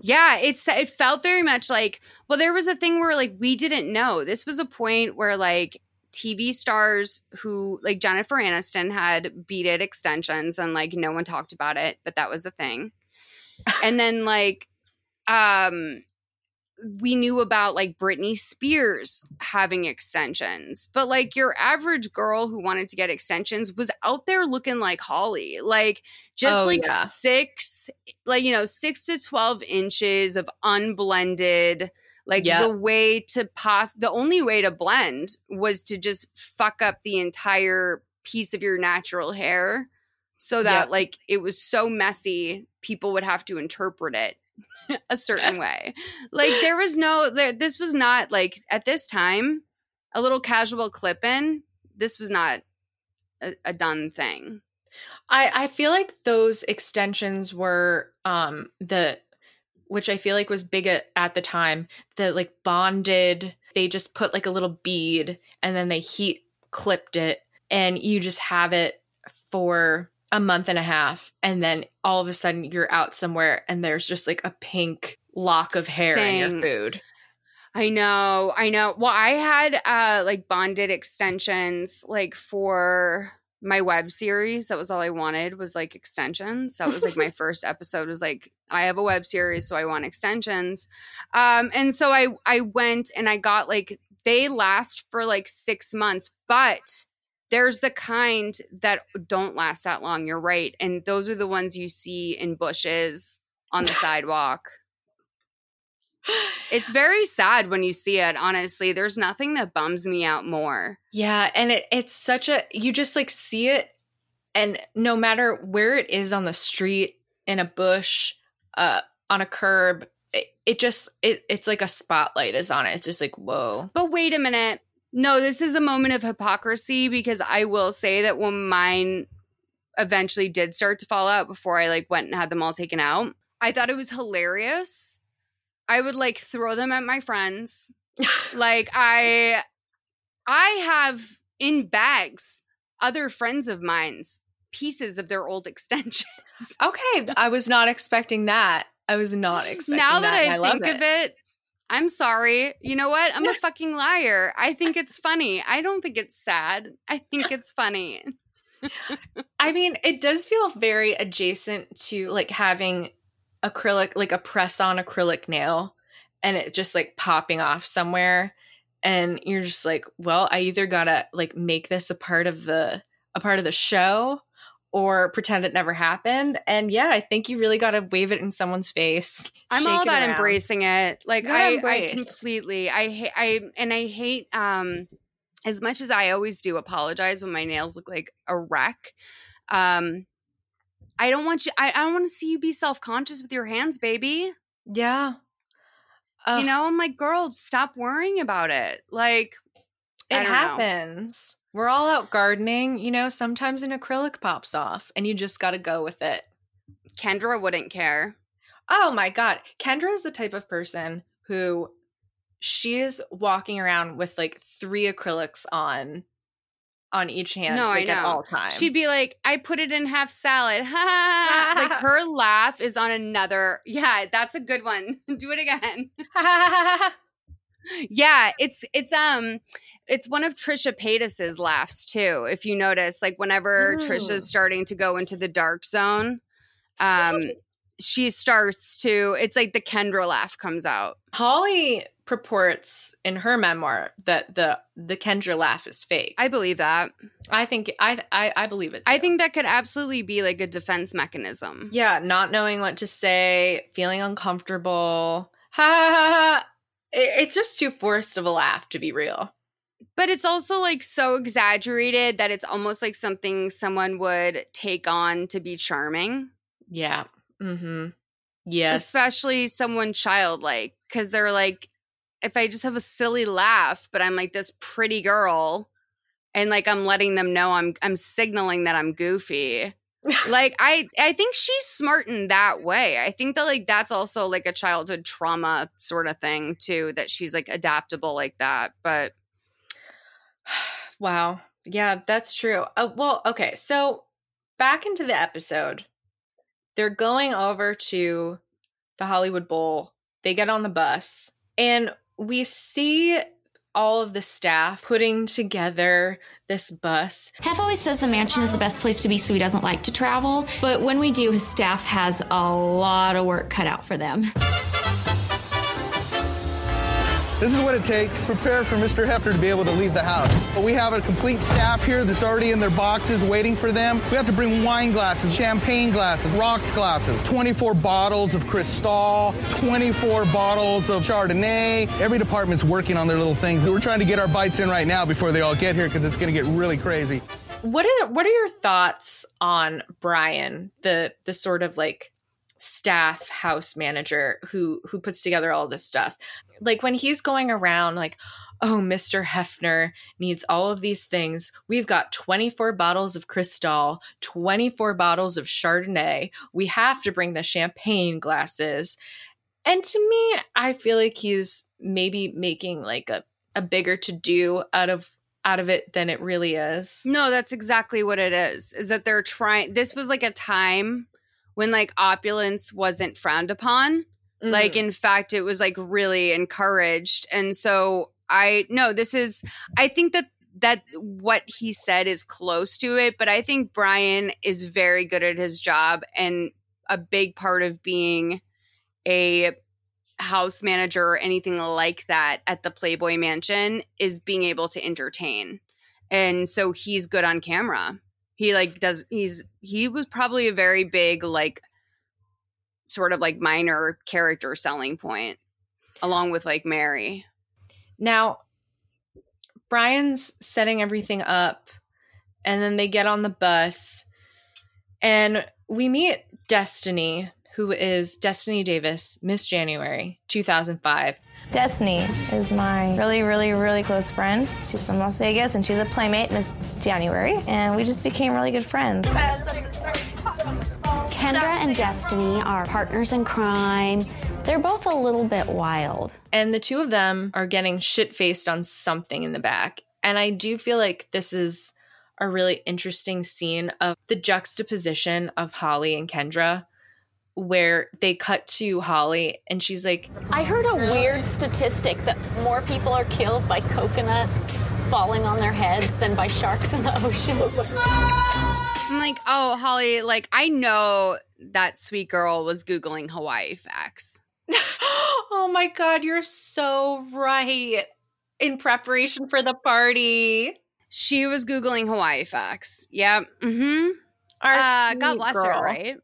Yeah, it's it felt very much like well, there was a thing where like we didn't know. This was a point where like TV stars who like Jennifer Aniston had beaded extensions and like no one talked about it, but that was a thing. *laughs* and then like um we knew about like Britney Spears having extensions, but like your average girl who wanted to get extensions was out there looking like Holly. Like just Oh, like yeah. six like you know six to 12 inches of unblended like the way to pass the only way to blend was to just fuck up the entire piece of your natural hair so that like it was so messy people would have to interpret it *laughs* a certain *laughs* way. Like there was no there this was not like at this time a little casual clip in this was not a, a done thing. I, I feel like those extensions were um the which I feel like was big at, at the time, that like bonded, they just put like a little bead and then they heat clipped it and you just have it for a month and a half and then all of a sudden you're out somewhere and there's just like a pink lock of hair in your food. I know, I know. Well, I had uh like bonded extensions like for my web series. That was all I wanted was like extensions. That was like my *laughs* first episode was like I have a web series so I want extensions. Um and so I I went and I got like they last for like 6 months, but there's the kind that don't last that long. You're right. And those are the ones you see in bushes on the *laughs* sidewalk. It's very sad when you see it, honestly. There's nothing that bums me out more. Yeah, and it it's such a you just like see it and no matter where it is on the street, in a bush, uh on a curb, it, it just it it's like a spotlight is on it. It's just like, whoa. But wait a minute. No, this is a moment of hypocrisy because I will say that when mine eventually did start to fall out before I like went and had them all taken out, I thought it was hilarious. I would like throw them at my friends. *laughs* like I I have in bags other friends of mine's pieces of their old *laughs* extensions. Okay, I was not expecting that. I was not expecting now that, and I, love think of it, I'm sorry. You know what? I'm a fucking liar. I think it's funny. I don't think it's sad. *laughs* I think it's funny. I mean, it does feel very adjacent to like having acrylic, like a press on acrylic nail and it just like popping off somewhere. And you're just like, well, I either gotta like make this a part of the a part of the show or pretend it never happened. And yeah, I think you really gotta wave it in someone's face. *laughs* I'm all about around. embracing it. Like I, I completely, I, ha- I, and I hate, um, as much as I always do apologize when my nails look like a wreck. Um, I don't want you. I, I don't want to see you be self conscious with your hands, baby. Yeah. Ugh, You know, I'm like, girl, stop worrying about it. Like, it don't know. happens. We're all out gardening, you know, sometimes an acrylic pops off and you just got to go with it. Kendra wouldn't care. Oh my god, Kendra is the type of person who she is walking around with like three acrylics on on each hand No, I like at know. all times. She'd be like, I put it in half salad. *laughs* like *laughs* her laugh is on another. Yeah, that's a good one. *laughs* Do it again. Yeah, it's it's um it's one of Trisha Paytas's laughs too. If you notice, like whenever Mm. Trisha's starting to go into the dark zone, um she starts to it's like the Kendra laugh comes out. Holly purports in her memoir that the the Kendra laugh is fake. I, believe that. I think I, I I believe it. I think that could absolutely be like a defense mechanism. yeah, not knowing what to say, feeling uncomfortable. Ha ha ha. ha. It- It's just too forced of a laugh to be real. But it's also like so exaggerated that it's almost like something someone would take on to be charming. Yeah. Mm-hmm. Yes. especially someone childlike because they're like if i just have a silly laugh but i'm like this pretty girl and like i'm letting them know i'm i'm signaling that i'm goofy like *laughs* I I think she's smart in that way. I think that like that's also like a childhood trauma sort of thing too that she's like adaptable like that. But *sighs* wow. Yeah, that's true. Uh, well, okay. So back into the episode. They're going over to the Hollywood Bowl. They get on the bus and we see all of the staff putting together this bus. Hef always says the mansion is the best place to be, so he doesn't like to travel. But when we do, his staff has a lot of work cut out for them. This is what it takes prepare for Mr. Hefner to be able to leave the house. We have a complete staff here that's already in their boxes waiting for them. We have to bring wine glasses, champagne glasses, rocks glasses, 24 bottles of Cristal, 24 bottles of Chardonnay. Every department's working on their little things. We're trying to get our bites in right now before they all get here because it's going to get really crazy. What are what are your thoughts on Brian, the the sort of like staff house manager who who puts together all this stuff. Like when he's going around like oh mr hefner needs all of these things. We've got 24 bottles of cristal 24 bottles of chardonnay. We have to bring the champagne glasses. And to me i feel like he's maybe making like a, a bigger to do out of out of it than it really is. No, that's exactly what it is. Is that they're trying this was like a time when like opulence wasn't frowned upon. Like Mm. in fact it was like really encouraged. And so I no, this is I think that that what he said is close to it, but I think Brian is very good at his job and a big part of being a house manager or anything like that at the Playboy Mansion is being able to entertain. And so he's good on camera. He like does he's he was probably a very big like sort of like minor character selling point along with like Mary. Now, Brian's setting everything up, and then they get on the bus, and we meet Destiny, who is Destiny Davis, Miss January 2005. Destiny is my really, really, really close friend. She's from Las Vegas and she's a playmate, Miss January, and we just became really good friends. Kendra and Destiny are partners in crime. They're both a little bit wild. And the two of them are getting shit faced on something in the back. And I do feel like this is a really interesting scene of the juxtaposition of Holly and Kendra, where they cut to Holly and she's like, I heard a weird statistic that more people are killed by coconuts falling on their heads than by sharks in the ocean. I'm like, "Oh, Holly, like I know that sweet girl was googling Hawaii facts." *laughs* oh my God, you're so right. In preparation for the party. She was googling Hawaii facts. Yeah. Mhm. Our Uh, God bless girl. her, right?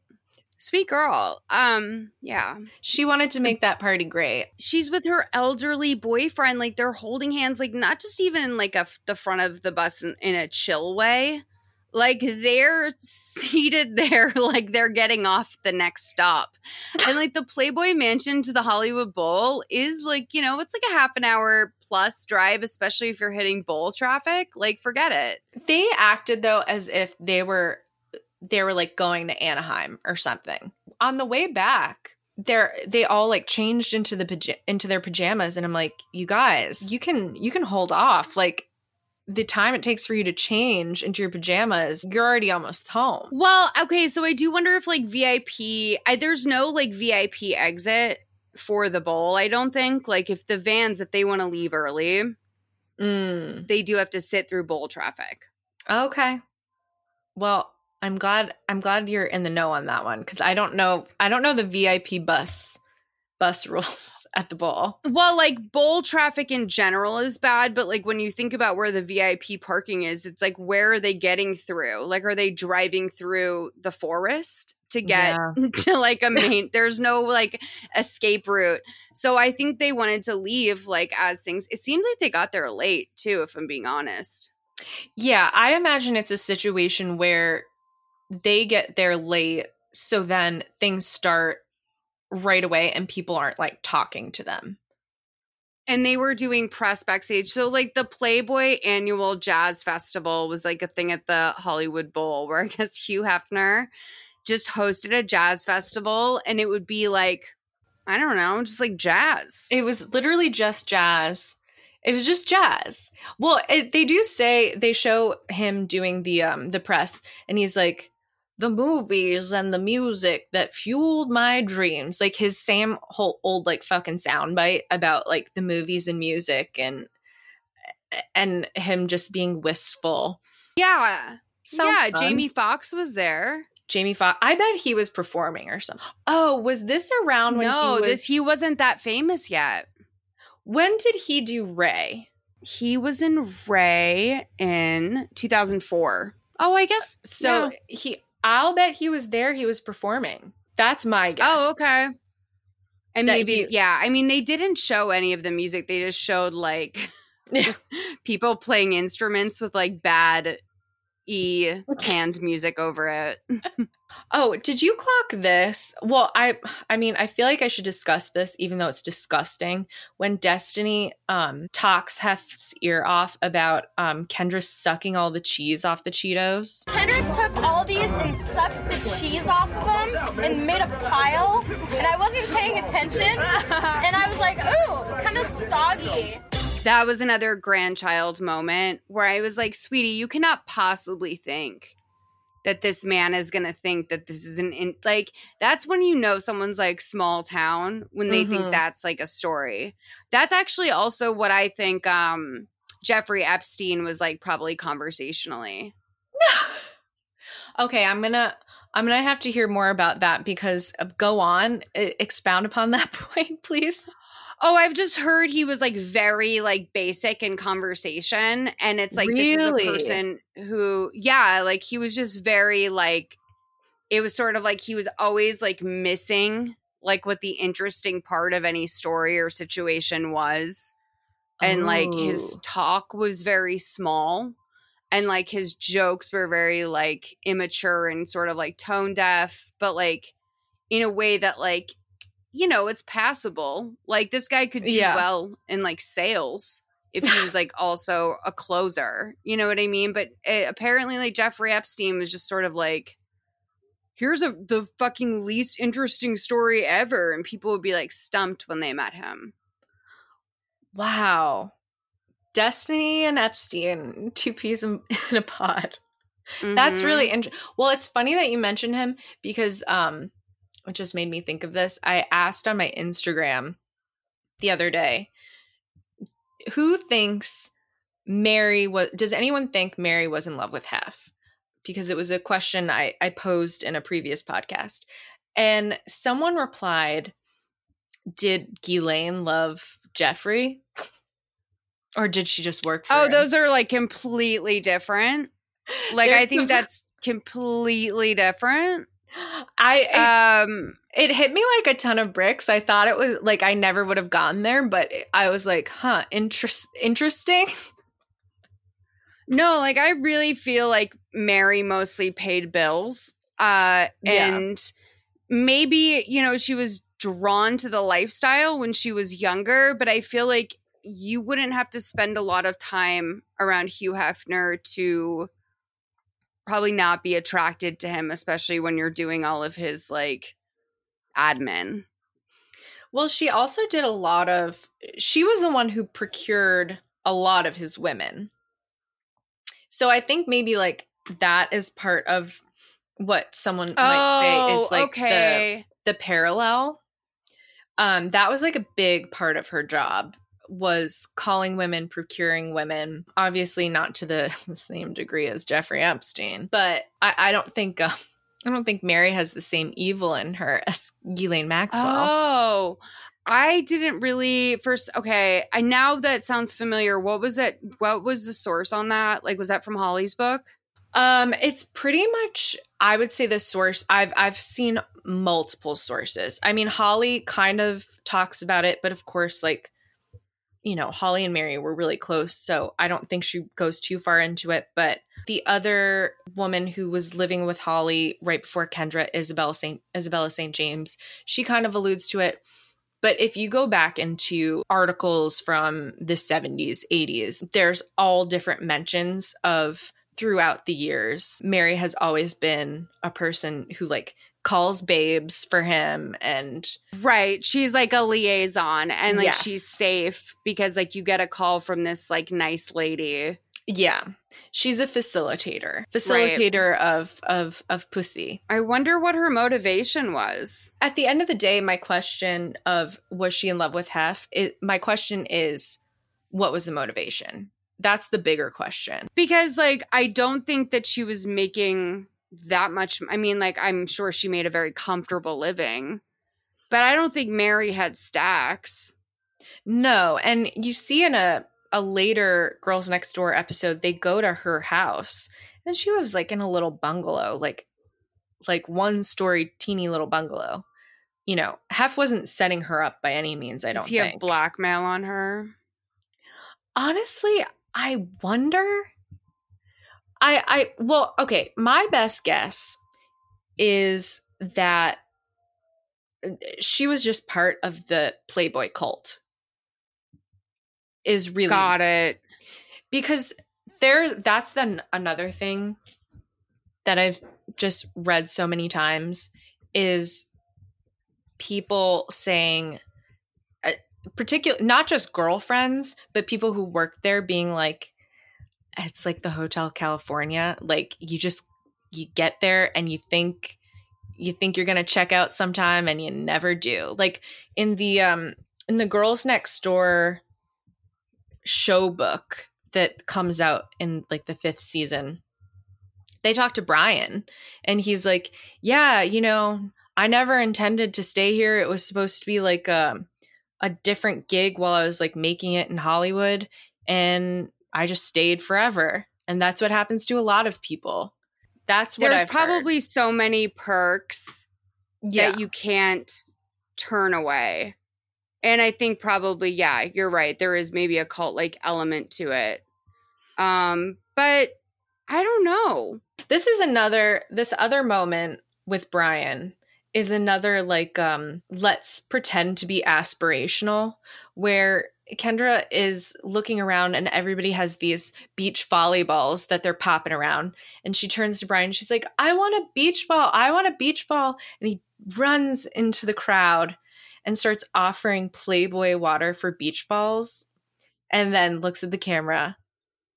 Sweet girl. Um, yeah. She wanted to make that party great. she's with her elderly boyfriend like they're holding hands like not just even in like a the front of the bus in, in a chill way like they're seated *laughs* there like they're getting off the next stop and like the playboy mansion to the hollywood bowl is like you know it's like a half an hour plus drive especially if you're hitting bowl traffic like forget it They acted though as if they were they were like going to Anaheim or something. On the way back, they're they all like changed into the into their pajamas and I'm like, "You guys, you can you can hold off. Like the time it takes for you to change into your pajamas, you're already almost home." well okay so i do wonder if like vip I, there's no like vip exit for the bowl i don't think like if the vans if they want to leave early Mm. they do have to sit through bowl traffic. Okay. Well, I'm glad I'm glad you're in the know on that one cuz I don't know I don't know the VIP bus bus *laughs* rules at the bowl. Well, like bowl traffic in general is bad, but like when you think about where the VIP parking is, it's like where are they getting through? Like are they driving through the forest to get *laughs* to like a main there's no like escape route. So I think they wanted to leave like as things it seemed like they got there late too if I'm being honest. Yeah, I imagine it's a situation where they get there late, so then things start right away and people aren't like talking to them. and they were doing press backstage. So like the Playboy annual jazz festival was like a thing at the Hollywood Bowl where I guess Hugh Hefner just hosted a jazz festival and it would be like I don't know, just like jazz. It was literally just jazz. It was just jazz. Well, it, they do say they show him doing the um the press, and he's like, the movies and the music that fueled my dreams. Like his same whole old like fucking soundbite about like the movies and music and and him just being wistful. Yeah. Sounds yeah, fun. Jamie Foxx was there. Jamie Foxx. I bet he was performing or something. Oh, was this around when no, he was? this he wasn't that famous yet. when did he do Ray? He was in Ray in 2004. Oh, I guess So he, I'll bet he was there. He was performing. That's my guess. Oh, okay. And That maybe yeah, I mean they didn't show any of the music. They just showed like *laughs* *laughs* people playing instruments with like bad e *laughs* canned music over it. *laughs* Oh, did you clock this? Well, I I mean, I feel like I should discuss this even though it's disgusting. When Destiny um talks Hef's ear off about um Kendra sucking all the cheese off the Cheetos. Kendra took all these and sucked the cheese off of them and made a pile, and I wasn't paying attention, and I was like, ooh, it's kind of soggy. That was another grandchild moment where I was like, "Sweetie, you cannot possibly think that this man is going to think that this is an in- like that's when you know someone's like small town when they Mhm. think that's like a story." That's actually also what I think um Jeffrey Epstein was like probably conversationally. *laughs* Okay, I'm gonna I'm gonna have to hear more about that because uh, go on, e- expound upon that *laughs* point, please. Oh, I've just heard he was like very like basic in conversation and it's like this is a person who yeah, like he was just very like it was sort of like he was always like missing like what the interesting part of any story or situation was. And like his oh. talk was very small and like his jokes were very like immature and sort of like tone deaf, but like in a way that like you know, it's passable. Like this guy could do Yeah. well in like sales if he was *laughs* like also a closer. You know what I mean? But uh apparently, like Jeffrey Epstein was just sort of like, "Here's a the fucking least interesting story ever," and people would be like stumped when they met him. Wow. Destiny and Epstein, two peas in, in a pod. That's Mhm. really interesting. Well, it's funny that you mentioned him because um it just made me think of this. I asked on my Instagram the other day, who thinks Mary was does anyone think Mary was in love with Hef? Because it was a question I, I posed in a previous podcast. And someone replied, Did Ghislaine love Jeffrey? Or did she just work for Oh, him? those are like completely different. Like I think the- that's completely different. I Um it hit me like a ton of bricks. I thought it was like I never would have gotten there, but I was like, huh, interest interesting. *laughs* No, like I really feel like Mary mostly paid bills. Uh Yeah. and maybe, you know, she was drawn to the lifestyle when she was younger, but I feel like you wouldn't have to spend a lot of time around Hugh Hefner to probably not be attracted to him, especially when you're doing all of his like admin. Well, she also did a lot of she was the one who procured a lot of his women. So I think maybe like that is part of what someone might say is like Oh, okay. the the parallel. Um that was like a big part of her job was calling women, procuring women. Obviously not to *laughs* the same degree as Jeffrey Epstein, but I, I don't think uh, I don't think Mary has the same evil in her as Ghislaine Maxwell. Oh, I didn't really first. Okay, I now that sounds familiar. What was it? What was the source on that? Like, was that from Holly's book? Um, it's pretty much I would say the source. I've I've seen multiple sources. I mean, Holly kind of talks about it, but of course, like you know, Holly and Mary were really close, so I don't think she goes too far into it. But the other woman who was living with Holly right before Kendra, Isabella Saint Isabella St. James, she kind of alludes to it. But if you go back into articles from the 70s, 80s, there's all different mentions of throughout the years. Mary has always been a person who like calls babes for him and Right. She's like a liaison and like Yes. she's safe because like you get a call from this like nice lady. yeah, she's a facilitator. Facilitator of of of pussy. I wonder what her motivation was. At the end of the day, my question of was she in love with Hef? It, my question is what was the motivation? That's the bigger question. Because like I don't think that she was making that much I mean like I'm sure she made a very comfortable living. But I don't think Mary had stacks. No, and you see in a a later Girls Next Door episode, they go to her house, and she lives like in a little bungalow, like like one story, teeny little bungalow. You know, Hef wasn't setting her up by any means. I Does don't he think. have blackmail on her? Honestly, I wonder. I I well, okay. My best guess is that uh, she was just part of the Playboy cult. Is really Got it. because there that's then another thing that I've just read so many times is people saying uh, particular not just girlfriends but people who work there being like it's like the hotel california like you just you get there and you think you think you're going to check out sometime and you never do. Like in the um in the girls next door show book that comes out in like the fifth season they talk to brian and he's like yeah you know i never intended to stay here. It was supposed to be like a, a different gig while i was like making it in hollywood and i just stayed forever and that's what happens to a lot of people that's what There's I've probably so many perks yeah that you can't turn away. And I think probably, yeah, you're right. There is maybe a cult like element to it. Um, but I don't know. this is another this other moment with brian is another like um let's pretend to be aspirational where kendra is looking around and everybody has these beach volleyballs that they're popping around. And she turns to brian she's like i want a beach ball. I want a beach ball. And he runs into the crowd and starts offering playboy water for beach balls and then looks at the camera.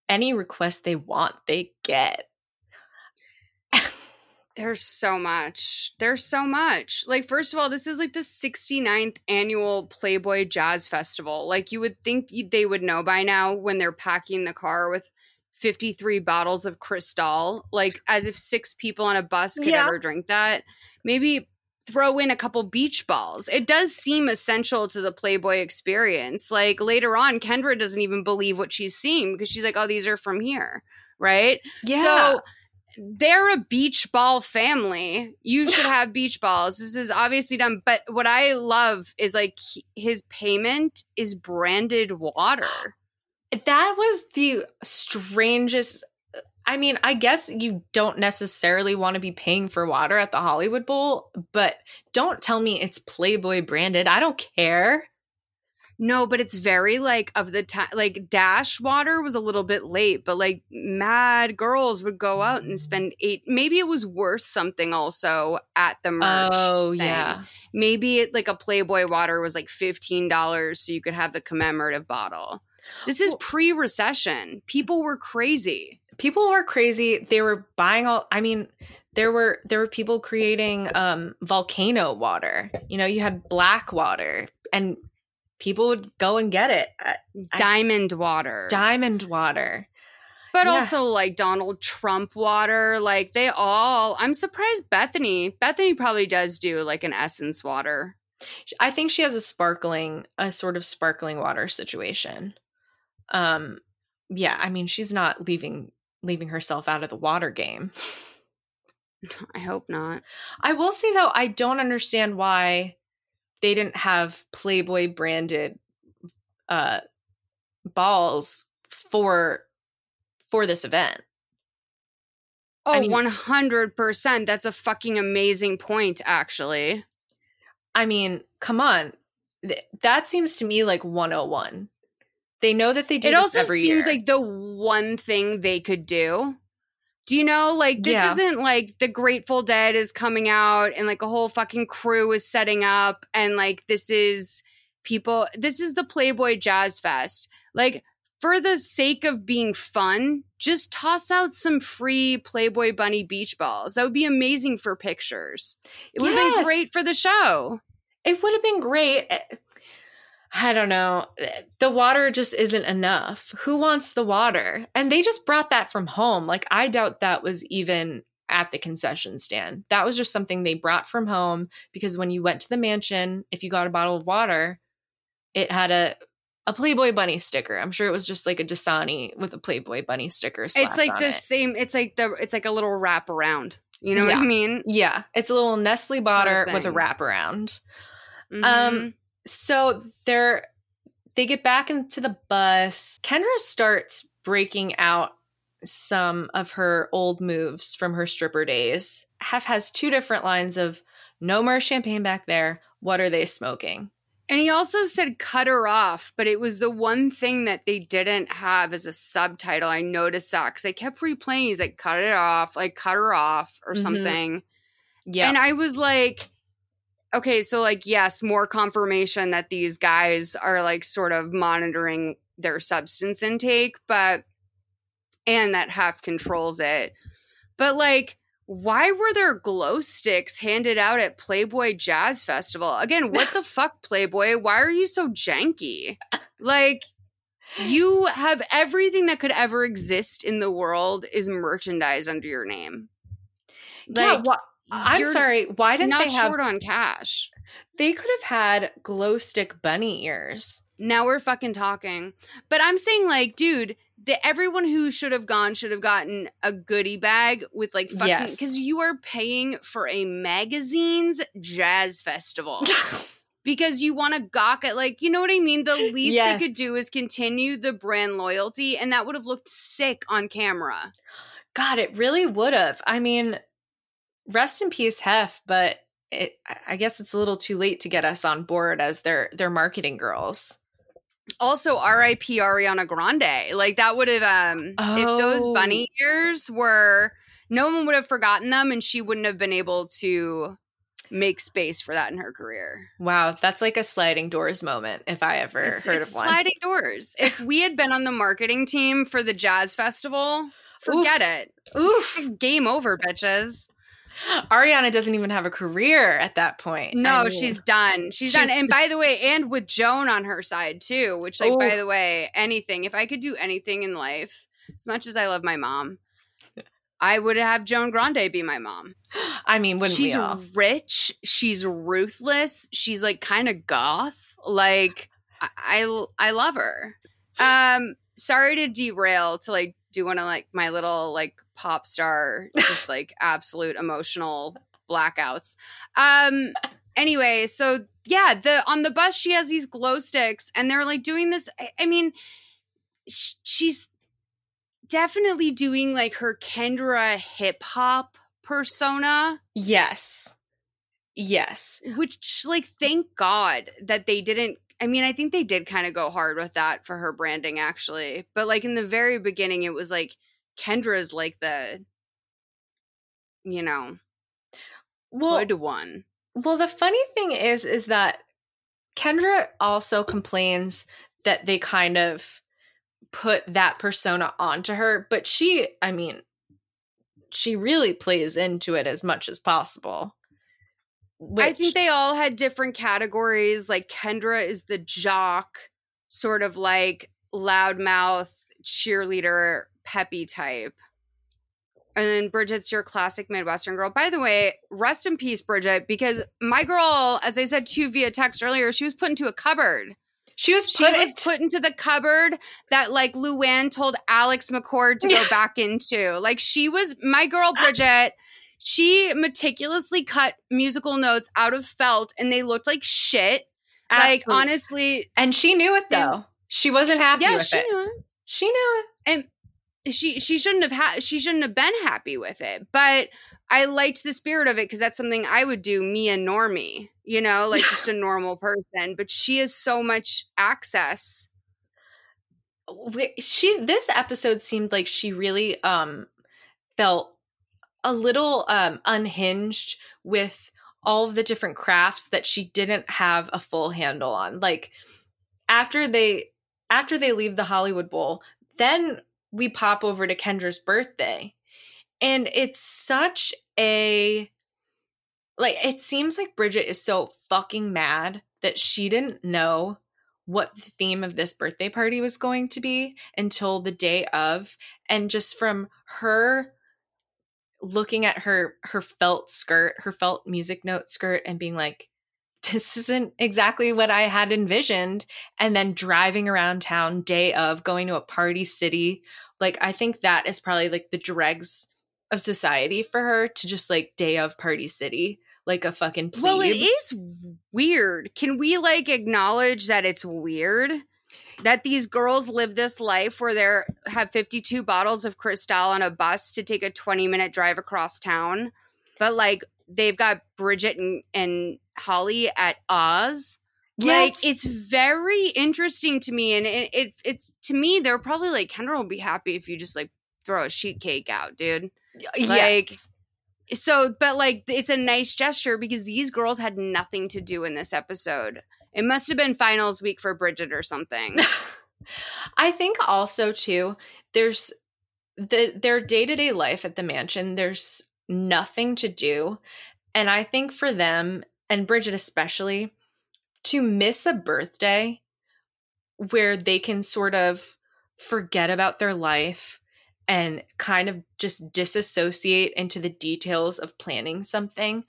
Any request they want they get There's so much. There's so much. Like, first of all, this is like the 69th annual Playboy Jazz Festival. Like, you would think they would know by now when they're packing the car with 53 bottles of Cristal, like, as if six people on a bus could Yeah. ever drink that. Maybe throw in a couple beach balls. It does seem essential to the Playboy experience. Like, later on, Kendra doesn't even believe what she's seeing because she's like, oh, these are from here. Right? Yeah. So they're a beach ball family. You should *laughs* have beach balls. This is obviously dumb, But what I love is like he- his payment is branded water. *gasps* That was the strangest. I mean, I guess you don't necessarily want to be paying for water at the Hollywood Bowl, but don't tell me it's Playboy branded. I don't care. No, but it's very like of the time. Like Dash water was a little bit late, but like mad girls would go out and spend eight. Maybe it was worth something also at the merch. oh, thing. yeah. maybe it, like a Playboy water was like fifteen dollars, so you could have the commemorative bottle. This is Well- pre-recession. People were crazy. People were crazy. They were buying all I mean, there were there were people creating um volcano water. You know, you had black water and people would go and get it. I- Diamond water, Diamond water. but yeah. also like Donald Trump water. Like they all. I'm surprised Bethenny. Bethenny probably does do like an essence water. I think she has a sparkling, a sort of sparkling water situation. Um, yeah, I mean, she's not leaving leaving herself out of the water game. *laughs* I hope not. I will say though, I don't understand why they didn't have Playboy branded uh balls for for this event. Oh, I mean- 100%. That's a fucking amazing point, actually. I mean, come on. that seems to me like 101. They know that they do it also seems year. like the one thing they could do. Do you know, like, this Yeah. isn't like the Grateful Dead is coming out and like a whole fucking crew is setting up, and like, this is people, this is the Playboy Jazz Fest. Like, for the sake of being fun, just toss out some free Playboy Bunny beach balls. That would be amazing for pictures. It would have been great for the show. it would have been great. Eh, I don't know. The water just isn't enough. Who wants the water? And they just brought that from home. Like, I doubt that was even at the concession stand. That was just something they brought from home because when you went to the mansion, if you got a bottle of water, it had a a Playboy bunny sticker. I'm sure it was just like a Dasani with a Playboy bunny sticker. It's like the it. same, it's like the, it's like a little wrap around. You know what I mean? Yeah, it's a little Nestle Sort of with a thing. wraparound. Mhm. Um, so they're they get back into the bus. Kendra starts breaking out some of her old moves from her stripper days. Hef has two different lines of no more champagne back there. What are they smoking? And he also said cut her off, but it was the one thing that they didn't have as a subtitle. I noticed that because I kept replaying. He's like, cut it off, like cut her off or Mhm. something. Yeah. And I was like, okay, so like, yes, more confirmation that these guys are like sort of monitoring their substance intake, but and that Hef controls it. But like, why were there glow sticks handed out at Playboy Jazz Festival? Again, what the *laughs* fuck, Playboy? Why are you so janky? Like, you have everything that could ever exist in the world is merchandise under your name. yeah, Like, wha- I'm sorry. Why didn't they have? short on cash. they could have had glow stick bunny ears. Now we're fucking talking. But I'm saying, like, dude, the everyone who should have gone should have gotten a goodie bag with like fucking Yes. because you are paying for a magazine's jazz festival. *laughs* because you want to gawk at like you know what I mean. The least Yes. they could do is continue the brand loyalty, and that would have looked sick on camera. God, it really would have. I mean, rest in peace, Hef, but it, I- guess it's a little too late to get us on board as their their marketing girls. Also, R.I.P. Ariana Grande. Like that would have um if those Oh. bunny ears were no one would have forgotten them and she wouldn't have been able to make space for that in her career. Wow, that's like a sliding doors moment if I ever It's, heard it's of one. sliding doors. If we had been on the marketing team for the jazz festival, forget it. Oof. Game over, bitches. Ariana doesn't even have a career at that point. No, I mean, she's done. She's, she's- done. And by the way, and with Joan on her side too, which like by the way, anything, if I could do anything in life, as much as I love my mom, I would have Joan Grande be my mom. I mean, wouldn't she's rich, she's ruthless, she's like kind of goth. Like I, I I love her. Um sorry to derail to like do one of like my little like pop star *laughs* just like absolute emotional blackouts. Um anyway, so yeah, the on the bus she has these glow sticks and they're like doing this I, I mean sh- she's definitely doing like her Kendra hip hop persona Yes. Yes. which like thank god that they didn't i mean i think they did kind of go hard with that for her branding actually but like in the very beginning it was like kendra's like the you know Well, good one Well, the funny thing is, is that Kendra also complains that they kind of put that persona onto her, but she, I mean, she really plays into it as much as possible. I think they all had different categories like kendra is the jock sort of like loudmouth cheerleader peppy type and then Bridget's your classic Midwestern girl. By the way, rest in peace, Bridget, because my girl, as I said to you via text earlier, she was put into a cupboard. she was She put was put into the cupboard that like Luann told Alex McCord to go *laughs* back into. Like she was my girl Bridget. She meticulously cut musical notes out of felt and they looked like shit. Like honestly, and she knew it though. She wasn't happy yeah, she it. knew it. She knew it. And she she shouldn't have had she shouldn't have been happy with it. But I liked the spirit of it because that's something I would do, me and Normie, you know, like just a normal person. But she has so much access. She this episode seemed like she really um felt a little um unhinged with all the different crafts that she didn't have a full handle on. Like after they after they leave the Hollywood Bowl, then we pop over to Kendra's birthday. And it's such a like it seems like Bridget is so fucking mad that she didn't know what the theme of this birthday party was going to be until the day of and just from her looking at her her felt skirt her felt music note skirt and being like this isn't exactly what I had envisioned. And then driving around town day of going to a party city. Like, I think that is probably like the dregs of society for her to just like day of party city, like a fucking plebe. Well, it is weird. Can we like acknowledge that it's weird? That these girls live this life where they have 52 bottles of Cristal on a bus to take a 20 minute drive across town. But like they've got Bridget and, and Holly at Oz. Like it's very interesting to me, and it, it it's to me they're probably like Kendra will be happy if you just like throw a sheet cake out, dude. Like Yes. so, but like it's a nice gesture because these girls had nothing to do in this episode. It must have been finals week for Bridget or something. *laughs* I think also too, there's the their day-to-day life at the mansion, there's nothing to do. And I think for them, and Bridget especially, to miss a birthday where they can sort of forget about their life and kind of just disassociate into the details of planning something.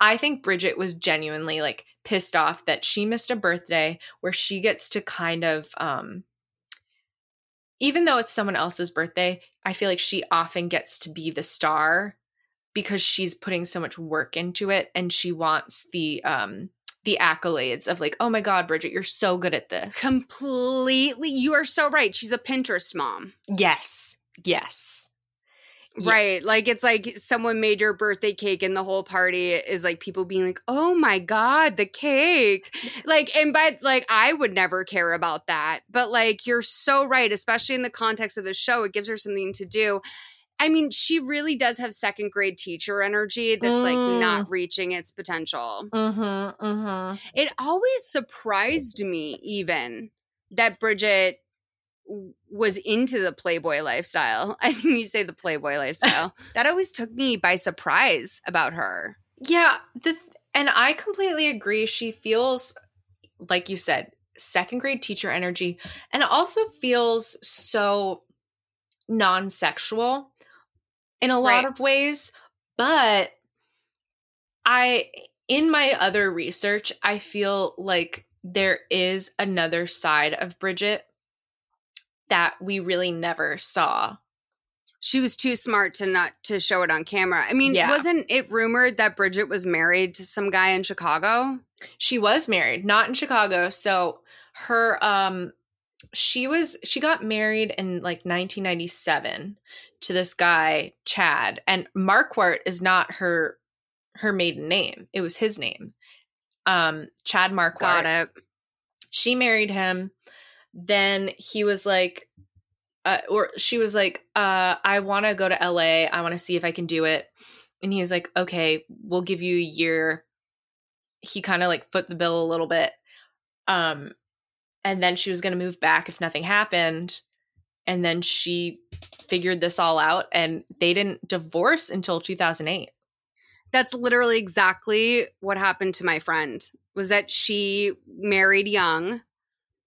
I think Bridget was genuinely like pissed off that she missed a birthday where she gets to kind of um even though it's someone else's birthday, I feel like she often gets to be the star because she's putting so much work into it and she wants the um the accolades of like, "Oh my god, Bridget, you're so good at this." Completely, you are so right. She's a Pinterest mom. Yes. Yes. Yeah. Right. Like it's like someone made your birthday cake and the whole party is like people being like, "Oh my god, the cake." *laughs* Like and but like I would never care about that. But like you're so right, especially in the context of the show, it gives her something to do. I mean, she really does have second grade teacher energy that's like Mm. not reaching its potential. Mhm. Mhm. It always surprised me even that Bridget was into the Playboy lifestyle. *laughs* I think you say the Playboy lifestyle. *laughs* that always took me by surprise about her. Yeah, the and I completely agree. She feels like you said, second grade teacher energy and it also feels so non-sexual in a lot Right. of ways, but I in my other research, I feel like there is another side of Bridget that we really never saw. She was too smart to not to show it on camera. I mean, Yeah. wasn't it rumored that Bridget was married to some guy in Chicago? She was married, not in Chicago. So her um she was she got married in like 1997 to this guy Chad and Marquardt is not her her maiden name. It was his name. Um Chad Marquardt. Got it. She married him. Then he was like uh, or she was like uh I want to go to LA. I want to see if I can do it. And he was like, "Okay, we'll give you a year." He kind of like foot the bill a little bit. Um and then she was going to move back if nothing happened. And then she figured this all out and they didn't divorce until 2008. That's literally exactly what happened to my friend. Was that she married young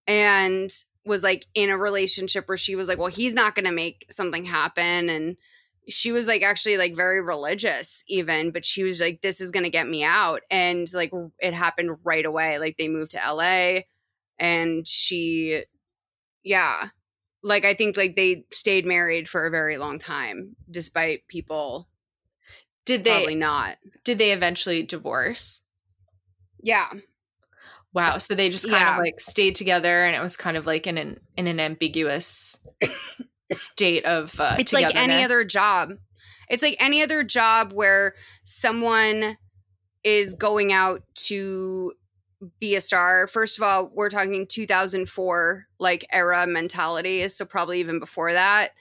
and was like in a relationship where she was like, well, he's not going to make something happen and she was like actually like very religious even, but she was like this is going to get me out and like it happened right away. Like they moved to LA and she yeah. Like I think like they stayed married for a very long time despite people Did they probably not. did they eventually divorce? Yeah. Wow. So they just kind Yeah. of like stayed together and it was kind of like in an in an ambiguous *coughs* state of uh, it's like any other job. It's like any other job where someone is going out to be a star. First of all, we're talking 2004 like era mentality, so probably even before that,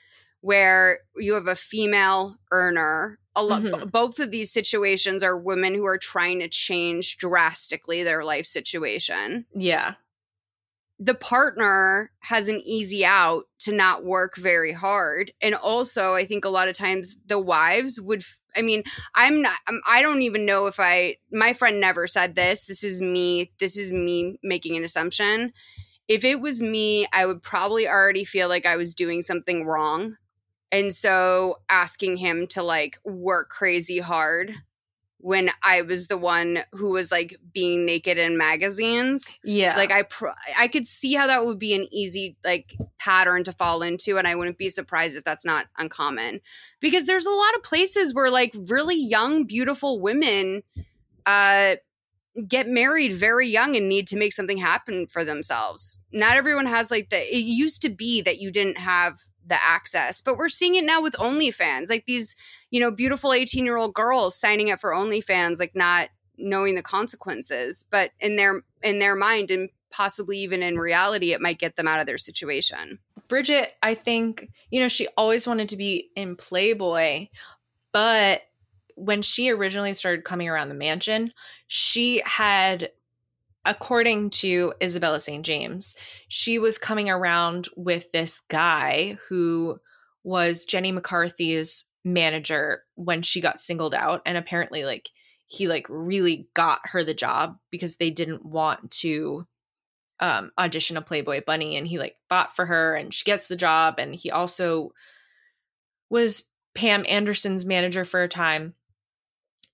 where you have a female earner. A lo- Mhm. Both of these situations are women who are trying to change drastically their life situation. Yeah. The partner has an easy out to not work very hard. And also i think a lot of times the wives would i mean i'm not I'm, i don't even know if i my friend never said this. This is me this is me making an assumption. If it was me i would probably already feel like i was doing something wrong and so asking him to like work crazy hard when i was the one who was like being naked in magazines yeah like I pr- I could see how that would be an easy like pattern to fall into and I wouldn't be surprised if that's not uncommon because there's a lot of places where like really young beautiful women uh get married very young and need to make something happen for themselves. Not everyone has like the it used to be that you didn't have the access, but we're seeing it now with OnlyFans. Like these, you know, beautiful 18-year-old girls signing up for OnlyFans like not knowing the consequences, but in their in their mind and possibly even in reality it might get them out of their situation. Bridget, I think, you know, she always wanted to be in Playboy, but when she originally started coming around the mansion, she had, according to Isabella St. James, she was coming around with this guy who was Jenny McCarthy's manager when she got singled out. And apparently, like, he like really got her the job because they didn't want to um audition a playboy bunny and he like fought for her and she gets the job and he also was pam anderson's manager for a time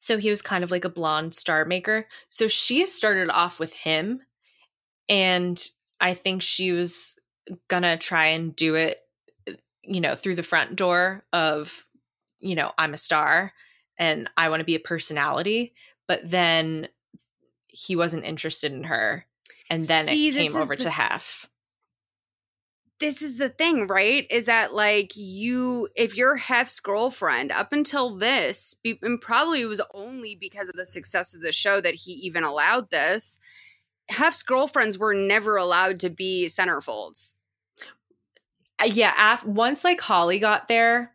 so he was kind of like a blonde star maker so she started off with him and i think she was gonna try and do it you know through the front door of you know i'm a star and i want to be a personality but then he wasn't interested in her and then See, it came over the- to Hef. This is the thing, right? Is that like you, if you're Hef's girlfriend, up until this, and probably it was only because of the success of the show that he even allowed this. Hef's girlfriends were never allowed to be centerfolds. Uh, yeah, af- once like Holly got there,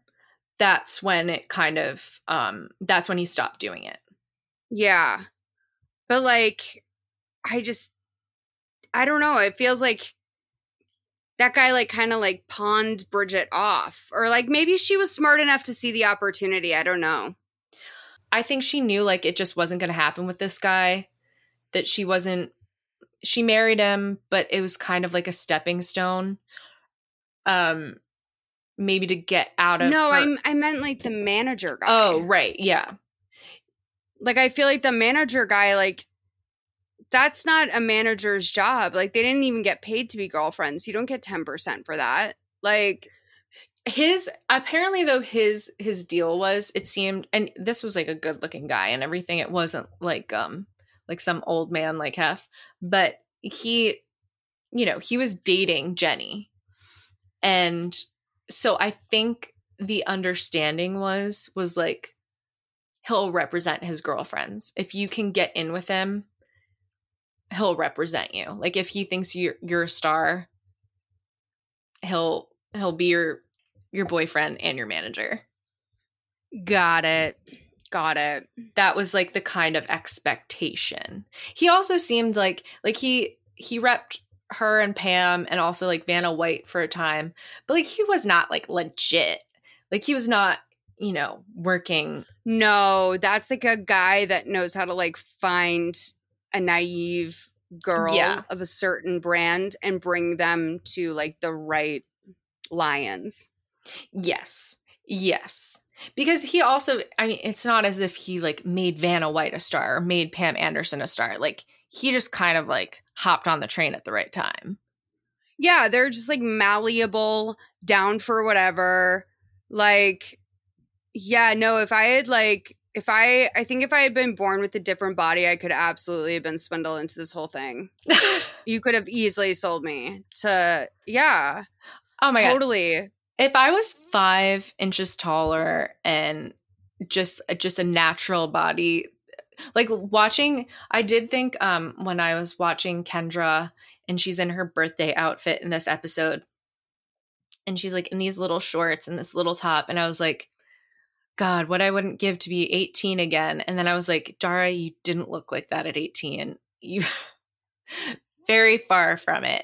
that's when it kind of um that's when he stopped doing it. Yeah. But like, I just, I don't know. It feels like that guy, like, kind of like pawned Bridget off. Or like maybe she was smart enough to see the opportunity. I don't know. I think she knew like it just wasn't going to happen with this guy that she wasn't she married him, but it was kind of like a stepping stone um maybe to get out of No, her- I'm, I meant like the manager guy. Oh, right. Yeah. like I feel like the manager guy, like that's not a manager's job. Like they didn't even get paid to be girlfriends. You don't get ten percent for that. Like his apparently though his his deal was it seemed and this was like a good looking guy and everything it wasn't like um like some old man like hef but he you know he was dating jenny and so i think the understanding was was like he'll represent his girlfriends if you can get in with him he'll represent you like if he thinks you're you're a star he'll he'll be your your boyfriend and your manager. got it, got it. That was like the kind of expectation. He also seemed like like he he repped her and Pam and also like Vanna White for a time, but like he was not like legit. Like he was not, you know, working. No, that's like a guy that knows how to like find a naive girl Yeah. of a certain brand and bring them to like the right lions. Yes. Yes. Because he also I mean, it's not as if he like made Vanna White a star or made Pam Anderson a star. Like he just kind of like hopped on the train at the right time. Yeah, they're just like malleable, down for whatever. Like, yeah, no, if I had like, if I, I think if I had been born with a different body, I could absolutely have been swindled into this whole thing. *laughs* you could have easily sold me to, yeah, Oh my god. totally. if I was five inches taller and just just a natural body, like watching, I did think um when I was watching Kendra and she's in her birthday outfit in this episode, and she's like in these little shorts and this little top, and I was like, God, what I wouldn't give to be 18 again. And then I was like, Dara, you didn't look like that at 18. You *laughs* very far from it.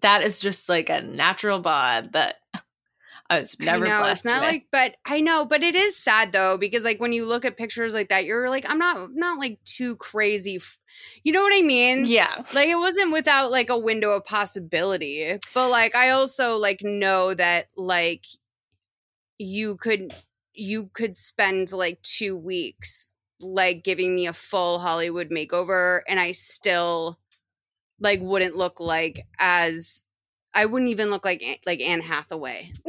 That is just like a natural bod that *laughs* I was never I know, blessed it's not with. like but I know, but it is sad though because like when you look at pictures like that, you're like, I'm not not like too crazy. F- you know what I mean? yeah. Like it wasn't without like a window of possibility, but like I also like know that like you could you could spend like two weeks like giving me a full Hollywood makeover and I still like wouldn't look like as I wouldn't even look like like Anne Hathaway. *laughs*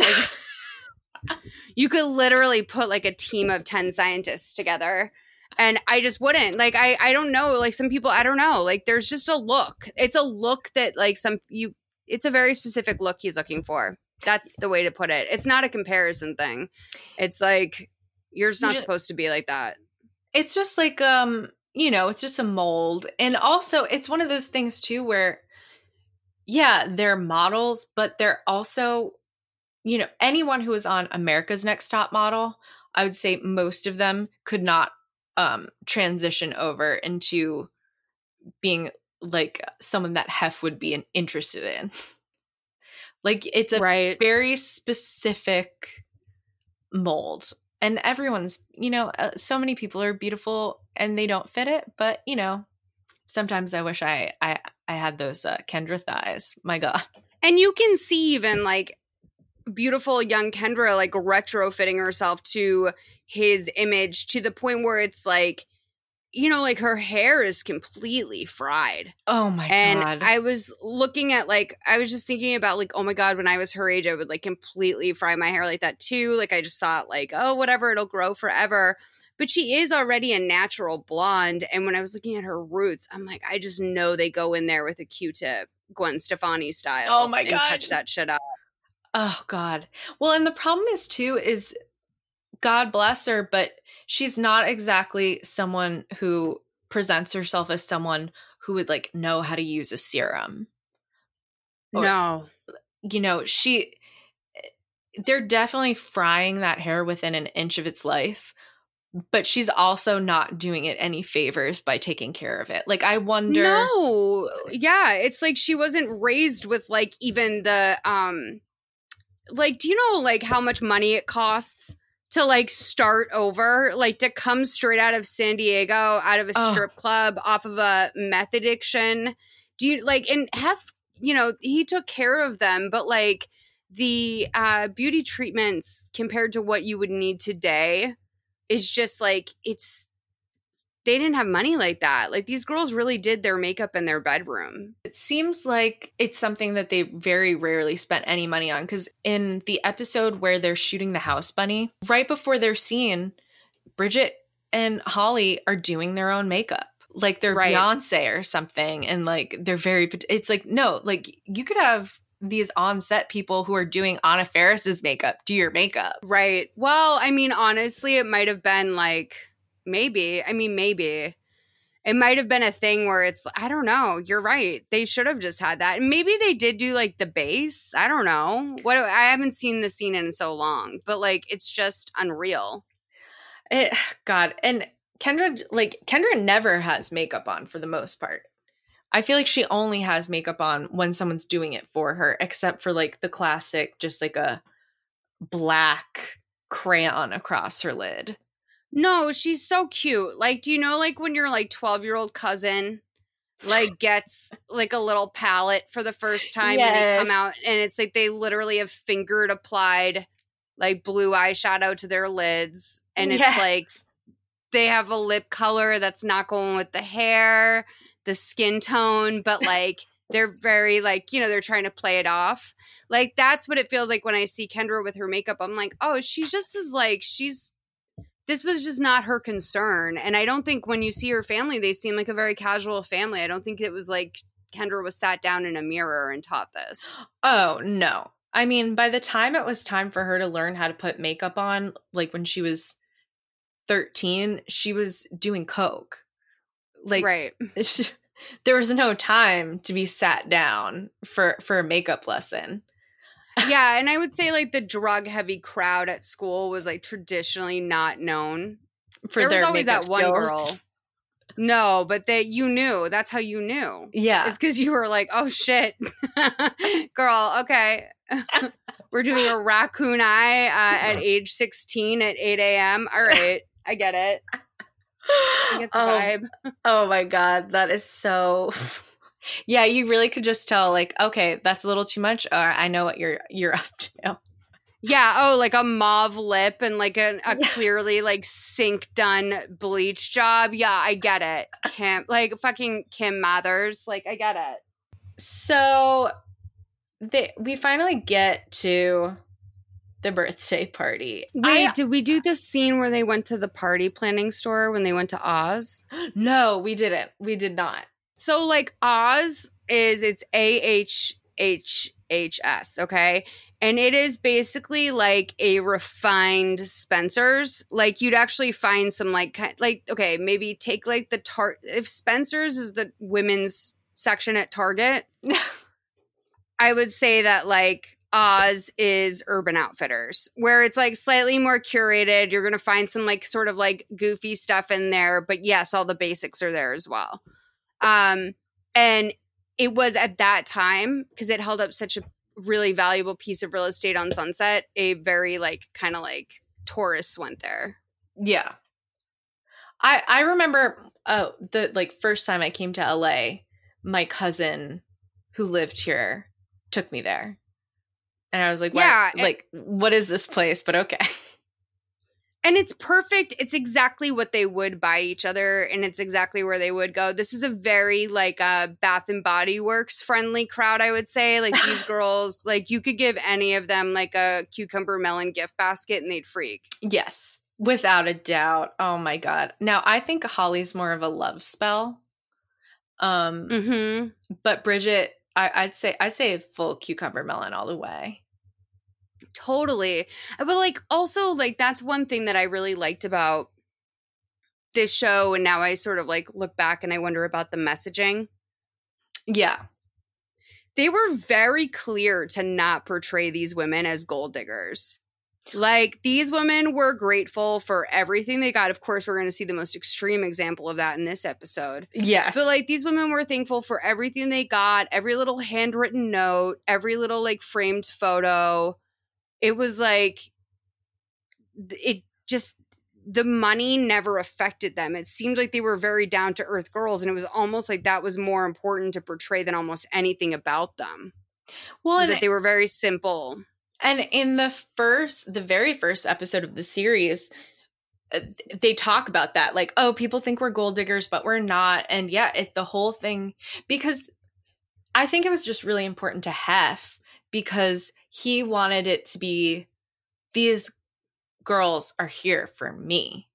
Like you could literally put like a team of 10 scientists together and I just wouldn't. Like I I don't know, like some people I don't know. Like there's just a look. It's a look that like some you it's a very specific look he's looking for. That's the way to put it. It's not a comparison thing. It's like you're just not ju- supposed to be like that. It's just like um, you know, it's just a mold. And also it's one of those things too where yeah, they're models, but they're also you know, anyone who is on America's Next Top Model, I would say most of them could not um transition over into being like someone that Hef would be interested in. *laughs* like it's a right. very specific mold and everyone's you know uh, so many people are beautiful and they don't fit it but you know sometimes i wish i i i had those uh, kendra thighs my god And you can see even like beautiful young Kendra like retrofitting herself to his image to the point where it's like, you know, like her hair is completely fried. oh my and god. And I was looking at like I was just thinking about like oh my god when I was her age I would like completely fry my hair like that too. Like I just thought like oh whatever it'll grow forever. But she is already a natural blonde and when I was looking at her roots I'm like I just know they go in there with a Q-tip Gwen Stefani style Oh my and God. touch that shit up. Oh god. Well and the problem is too is god bless her but she's not exactly someone who presents herself as someone who would like know how to use a serum Or- no you know, she they're definitely frying that hair within an inch of its life, but she's also not doing it any favors by taking care of it. Like I wonder No. Yeah, it's like she wasn't raised with like even the um like do you know like how much money it costs to like start over, like to come straight out of San Diego, out of a Oh. strip club, off of a meth addiction? Do you like and Hef, you know, he took care of them, but like the uh beauty treatments compared to what you would need today is just like it's they didn't have money like that. Like these girls really did their makeup in their bedroom. it seems like it's something that they very rarely spent any money on because in the episode where they're shooting the house bunny, right before their scene, Bridget and Holly are doing their own makeup. Like they're Right. Beyonce or something, and like they're very. It's like no, like you could have these on-set people who are doing Anna Faris's makeup do your makeup. Right. Well, I mean, honestly, it might have been like maybe. I mean, maybe. It might have been a thing where it's I don't know. You're right. They should have just had that. And maybe they did do like the base. I don't know. What I haven't seen the scene in so long, but like it's just unreal. It, God, and Kendra, like Kendra, never has makeup on for the most part. I feel like she only has makeup on when someone's doing it for her, except for like the classic, just like a black crayon across her lid. No, she's so cute. Like, do you know, like when your like twelve year old cousin like gets like a little palette for the first time and they come out and it's like they literally have fingered applied like blue eyeshadow to their lids and it's Yes. like they have a lip color that's not going with the hair, the skin tone, but like they're very like, you know, they're trying to play it off. Like that's what it feels like when I see Kendra with her makeup. I'm like, oh, she's just as like she's this was just not her concern. And I don't think when you see her family, they seem like a very casual family. I don't think it was like Kendra was sat down in a mirror and taught this. Oh no, I mean, by the time it was time for her to learn how to put makeup on, like when she was 13, she was doing coke. Like right. *laughs* there was no time to be sat down for for a makeup lesson. Yeah, and I would say like the drug heavy crowd at school was like traditionally not known. For there was always that one skills. girl. No, but that you knew. That's how you knew. Yeah. It's because you were like, oh shit, *laughs* girl, okay. *laughs* we're doing a raccoon eye uh, at *laughs* age 16 at 8 a.m. All right. I get it. I get the Oh, vibe. Oh my god, that is so Yeah, you really could just tell like, okay, that's a little too much or I know what you're you're *laughs* up to. Yeah. Oh, like a mauve lip and like a, a Yes. clearly like sink done bleach job. Yeah, I get it. Kim, like fucking Kim Mathers. Like, I get it. So they we finally get to the birthday party. Wait, I- did we do the scene where they went to the party planning store when they went to Oz? *gasps* no, we didn't. We did not. So like Oz is it's A H H H S, okay? And it is basically like a refined Spencer's. Like you'd actually find some like like okay, maybe take like the tar if Spencer's is the women's section at Target, *laughs* I would say that like Oz is Urban Outfitters, where it's like slightly more curated. You're gonna find some like sort of like goofy stuff in there, but yes, all the basics are there as well. Um, and it was at that time because it held up such a really valuable piece of real estate on Sunset. A very like kind of like tourists went there. Yeah. I I remember uh the like first time I came to LA, my cousin who lived here took me there. And I was like, Yeah, yeah, like what is this place? But okay. *laughs* And it's perfect. It's exactly what they would buy each other, and it's exactly where they would go. This is a very like uh, Bath and Body Works friendly crowd, I would say. Like these *laughs* girls, like you could give any of them like a cucumber melon gift basket, and they'd freak. Yes, without a doubt. Oh my god. Now I think Holly's more of a love spell. Um, Mm-hmm. but Bridget, I, I'd say I'd say full cucumber melon all the way. Totally. Uh, but like also like that's one thing that I really liked about this show and now I sort of like look back and I wonder about the messaging. Yeah. They were very clear to not portray these women as gold diggers. Like these women were grateful for everything they got. Of course, we're going to see the most extreme example of that in this episode. Yes. But like these women were thankful for everything they got, every little handwritten note, every little like framed photo. It was like it just the money never affected them. It seemed like they were very down to earth girls and it was almost like that was more important to portray than almost anything about them. well, that they were very simple. And in the first, the very first episode of the series, uh, they talk about that. Like, oh, people think we're gold diggers, but we're not. And yeah, it, the whole thing, because I think it was just really important to Hef because he wanted it to be these girls are here for me.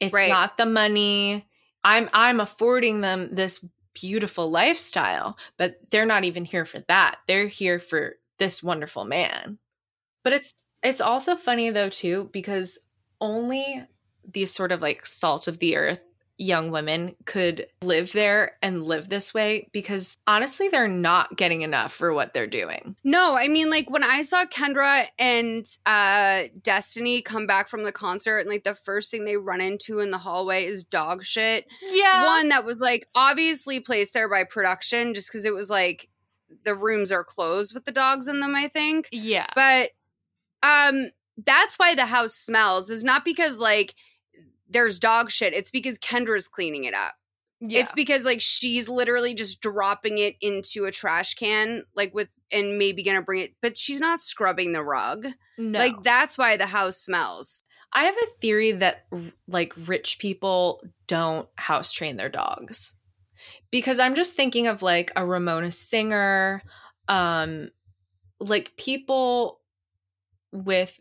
It's Right. not the money. I'm I'm affording them this beautiful lifestyle, but they're not even here for that. They're here for this wonderful man. But it's it's also funny though too because only these sort of like salt of the earth young women could live there and live this way because honestly they're not getting enough for what they're doing. No, I mean like when I saw Kendra and uh Destiny come back from the concert and like the first thing they run into in the hallway is dog shit. Yeah. One that was like obviously placed there by production just cuz it was like the rooms are closed with the dogs in them, I think. Yeah. But um that's why the house smells. Is not because like there's dog shit. It's because Kendra's cleaning it up. yeah. It's because like she's literally just dropping it into a trash can, like with and maybe gonna bring it, but she's not scrubbing the rug. no. Like that's why the house smells. I have a theory that like rich people don't house train their dogs. Because I'm just thinking of like a Ramona Singer, um like people with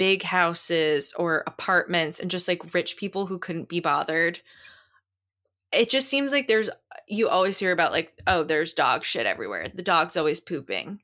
big houses or apartments and just like rich people who couldn't be bothered. It just seems like there's you always hear about like oh there's dog shit everywhere. The dog's always pooping.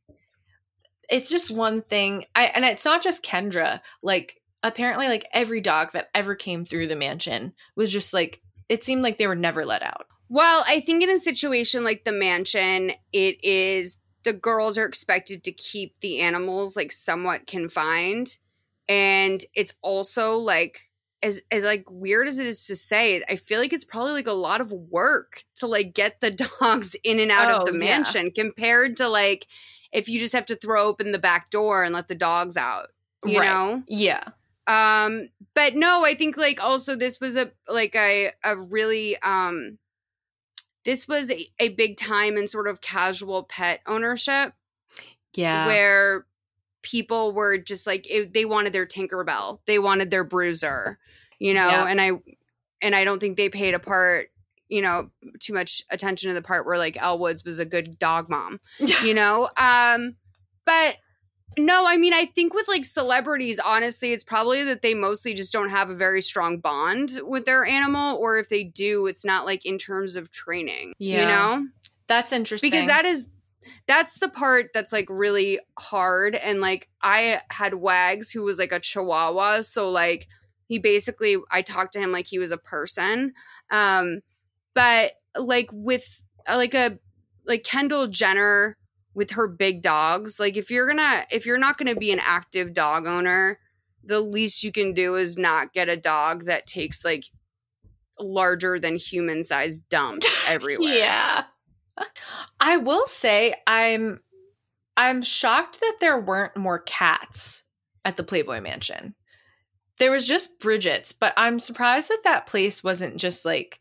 it's just one thing. I and it's not just Kendra. Like apparently, like every dog that ever came through the mansion was just like it seemed like they were never let out. Well, I think in a situation like the mansion, it is the girls are expected to keep the animals like somewhat confined. And it's also like as as like weird as it is to say, I feel like it's probably like a lot of work to like get the *laughs* dogs in and out Oh, of the yeah. mansion compared to like if you just have to throw open the back door and let the dogs out. You Right. know? Yeah. um but no i think like also this was a like a a really um this was a, a big time in sort of casual pet ownership Yeah. where people were just like it, they wanted their tinkerbell they wanted their bruiser you know Yeah. and i and i don't think they paid a part you know too much attention to the part where like elle woods was a good dog mom *laughs* you know um but no i mean i think with like celebrities honestly it's probably that they mostly just don't have a very strong bond with their animal or if they do it's not like in terms of training Yeah. you know That's interesting. because that is that's the part that's like really hard and like i had wags who was like a chihuahua so like he basically i talked to him like he was a person um but like with like a like kendall jenner with her big dogs like if you're gonna if you're not gonna be an active dog owner the least you can do is not get a dog that takes like larger than human sized dumps *laughs* everywhere Yeah. I will say I'm I'm shocked that there weren't more cats at the Playboy Mansion. There was just Bridget's, but I'm surprised that that place wasn't just like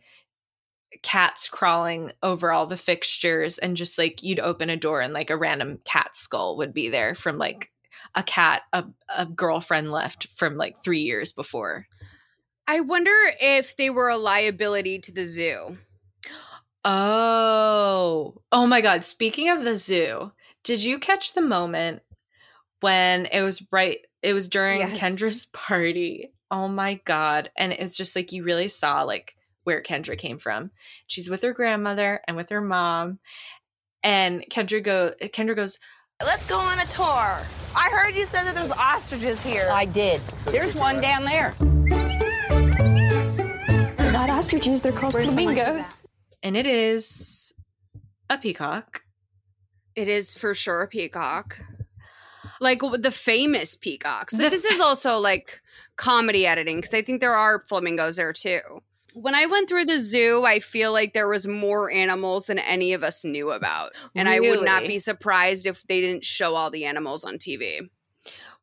cats crawling over all the fixtures and just like you'd open a door and like a random cat skull would be there from like a cat a, a girlfriend left from like 3 years before. I wonder if they were a liability to the zoo. Oh, oh my God. Speaking of the zoo, did you catch the moment when it was right? It was during Yes. Kendra's *laughs* party. Oh my God. And it's just like you really saw like where Kendra came from. She's with her grandmother and with her mom. And Kendra go Kendra goes, Let's go on a tour. I heard you said that there's ostriches here. I did. There's one down there. They're not ostriches, they're called flamingos. And it is a peacock. It is for sure a peacock. Like the famous peacocks. But The this is also like comedy editing because I think there are flamingos there too. When I went through the zoo, I feel like there was more animals than any of us knew about. And I would not be surprised if they didn't show all the animals on TV.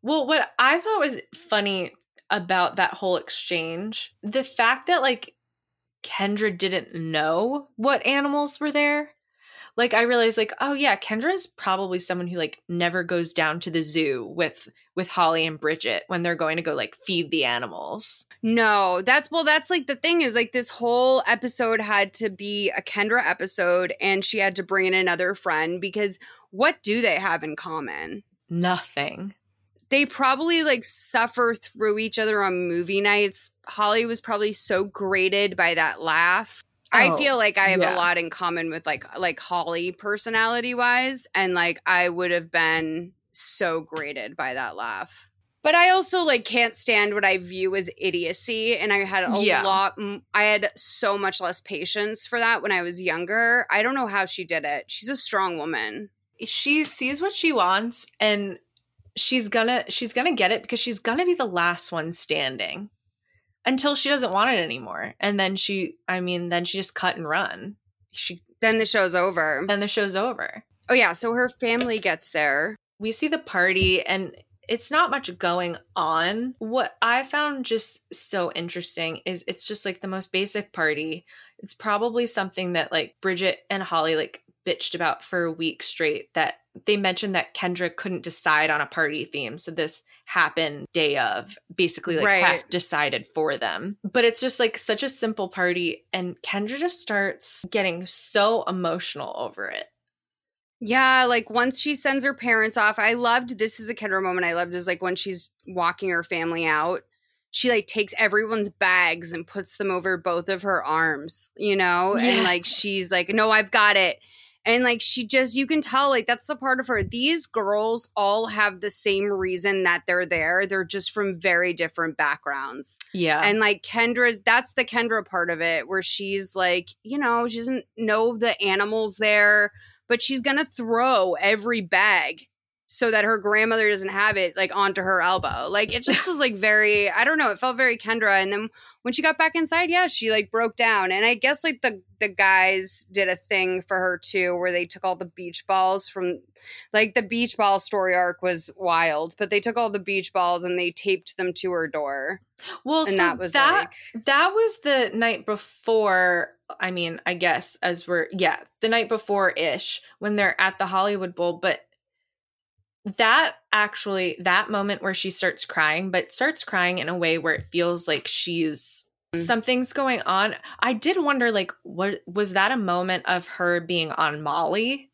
Well, what I thought was funny about that whole exchange, the fact that like Kendra didn't know what animals were there. Like I realized like, oh yeah, Kendra's probably someone who like never goes down to the zoo with with Holly and Bridget when they're going to go like feed the animals. No, that's well, that's like the thing is like this whole episode had to be a Kendra episode and she had to bring in another friend because what do they have in common? Nothing. They probably like suffer through each other on movie nights. Holly was probably so grated by that laugh. I Oh, feel like I have yeah. a lot in common with like like Holly personality wise and like I would have been so grated by that laugh. But I also like can't stand what I view as idiocy and I had a Yeah. lot m- I had so much less patience for that when I was younger. I don't know how she did it. She's a strong woman. She sees what she wants and she's gonna she's gonna get it because she's gonna be the last one standing until she doesn't want it anymore. And then she I mean, then she just cut and run. She Then the show's over. then the show's over. Oh yeah, so her family gets there. We see the party and it's not much going on. What I found just so interesting is it's just like the most basic party. It's probably something that like Bridget and Holly like bitched about for a week straight that they mentioned that Kendra couldn't decide on a party theme. So this happened day of basically like Right. Hef decided for them. But it's just like such a simple party and Kendra just starts getting so emotional over it. Yeah, like once she sends her parents off, I loved this is a Kendra moment I loved is like when she's walking her family out, she like takes everyone's bags and puts them over both of her arms, you know? And like she's like, "No, I've got it." And like she just you can tell like that's the part of her. These girls all have the same reason that they're there. They're just from very different backgrounds. Yeah. And like Kendra's that's the Kendra part of it where she's like, you know, she doesn't know the animals there, but she's gonna throw every bag so that her grandmother doesn't have it like onto her elbow. Like it just was like very I don't know, it felt very Kendra. And then when she got back inside, yeah, she like broke down. And I guess like the the guys did a thing for her too, where they took all the beach balls from like the beach ball story arc was wild, but they took all the beach balls and they taped them to her door. Well, and so that was that like that was the night before. I mean, I guess as we're yeah, the night before ish when they're at the Hollywood Bowl, but that actually that moment where she starts crying, but starts crying in a way where it feels like she's mm. something's going on. I did wonder like what was that a moment of her being on Molly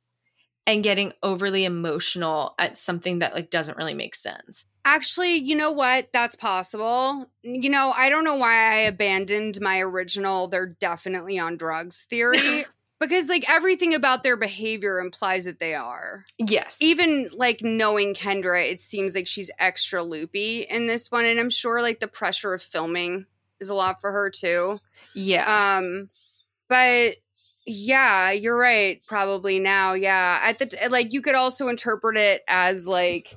and getting overly emotional at something that like doesn't really make sense. Actually, you know what? That's possible. You know, I don't know why I abandoned my original they're definitely on drugs *laughs* theory because like everything about their behavior implies that they are. Yes. Even like knowing Kendra, it seems like she's extra loopy in this one and I'm sure like the pressure of filming is a lot for her too. Yeah. Um but yeah, you're right probably now. Yeah. At the t- like you could also interpret it as like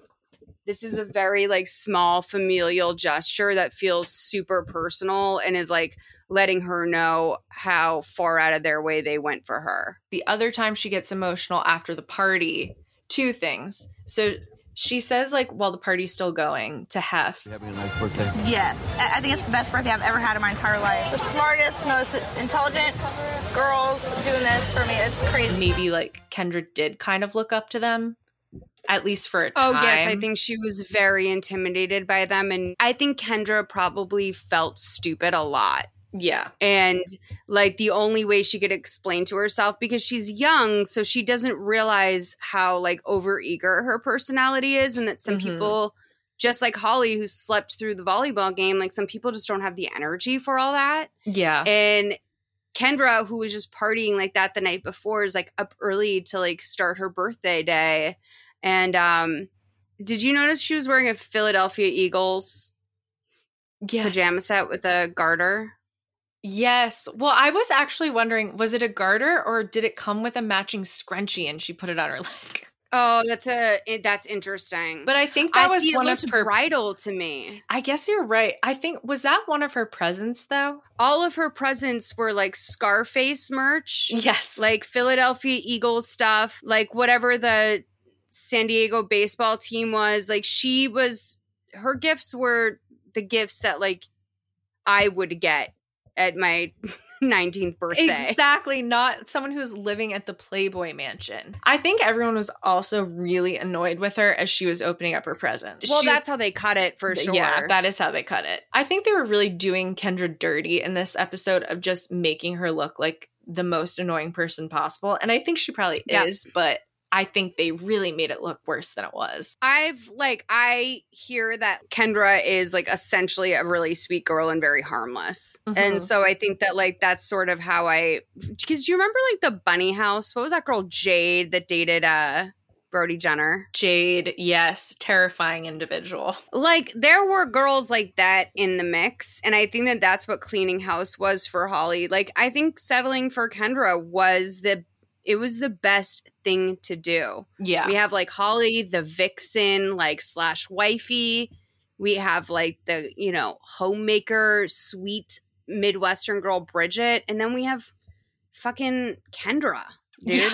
this is a very like small familial gesture that feels super personal and is like letting her know how far out of their way they went for her. the other time she gets emotional after the party, two things. So she says like while the party's still going to Hef. Having a nice birthday. Yes, I I think it's the best birthday I've ever had in my entire life. The smartest, most intelligent girls doing this for me. It's crazy. Maybe like Kendra did kind of look up to them, at least for a time. Oh yes, I think she was very intimidated by them and I think Kendra probably felt stupid a lot. Yeah. And like the only way she could explain to herself because she's young, so she doesn't realize how like overeager her personality is and that some Mhm. people just like Holly who slept through the volleyball game, like some people just don't have the energy for all that. Yeah. And Kendra, who was just partying like that the night before, is like up early to like start her birthday day. And um did you notice she was wearing a Philadelphia Eagles Yes. pajama set with a garter? Yes. Well, I was actually wondering, was it a garter or did it come with a matching scrunchie and she put it on her *laughs* leg? Oh, that's a it, that's interesting. But I think that I was one of her bridal to me. I guess you're right. I think was that one of her presents though? All of her presents were like Scarface merch, Yes. like Philadelphia Eagles stuff, like whatever the San Diego baseball team was. Like she was, her gifts were the gifts that like I would get at my *laughs* 19th birthday. Exactly, not someone who's living at the Playboy Mansion. I think everyone was also really annoyed with her as she was opening up her present. Well, She- that's how they cut it for sure. Yeah, that is how they cut it. I think they were really doing Kendra dirty in this episode of just making her look like the most annoying person possible. And I think she probably Yeah. is, but I think they really made it look worse than it was. I've like I hear that Kendra is like essentially a really sweet girl and very harmless. Mhm. And so I think that like that's sort of how I because do you remember like the bunny house? What was that girl Jade that dated uh Brody Jenner? Jade, yes, terrifying individual. Like there were girls like that in the mix and I think that that's what cleaning house was for Holly. Like I think settling for Kendra was the it was the best thing to do. Yeah. We have like Holly, the vixen, like slash wifey. We have like the, you know, homemaker, sweet Midwestern girl, Bridget. And then we have fucking Kendra, dude. Yeah.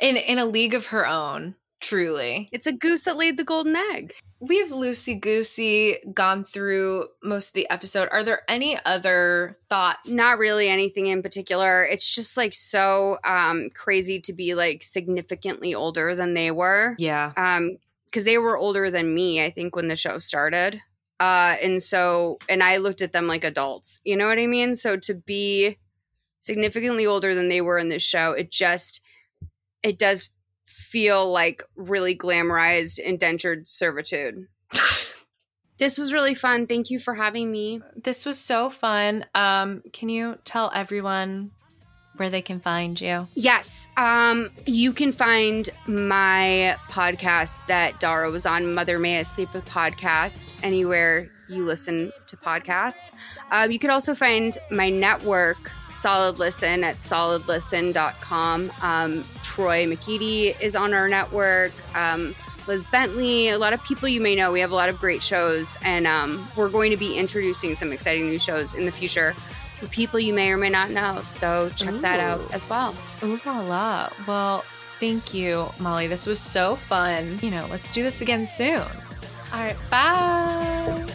in in a league of her own, truly. It's a goose that laid the golden egg. We've loosey goosey gone through most of the episode. Are there any other thoughts? Not really anything in particular. It's just like so um crazy to be like significantly older than they were. Yeah. um because they were older than me i think when the show started uh and so and i looked at them like adults you know what i mean so to be significantly older than they were in this show it just it does feel like really glamorized indentured servitude *laughs* this was really fun thank you for having me This was so fun. Um, can you tell everyone where they can find you. Yes. Um, you can find my podcast that Dara was on, Mother May I Sleep with Podcast, anywhere you listen to podcasts. Um, you can also find my network, Solid Listen, at solidlisten.com. Um, Troy McGeady is on our network. Um, Liz Bentley, a lot of people you may know. We have a lot of great shows, and um, we're going to be introducing some exciting new shows in the future for people you may or may not know. So check that out as well. Ooh la la. Well, thank you, Molly. This was so fun. You know, let's do this again soon. All right, bye.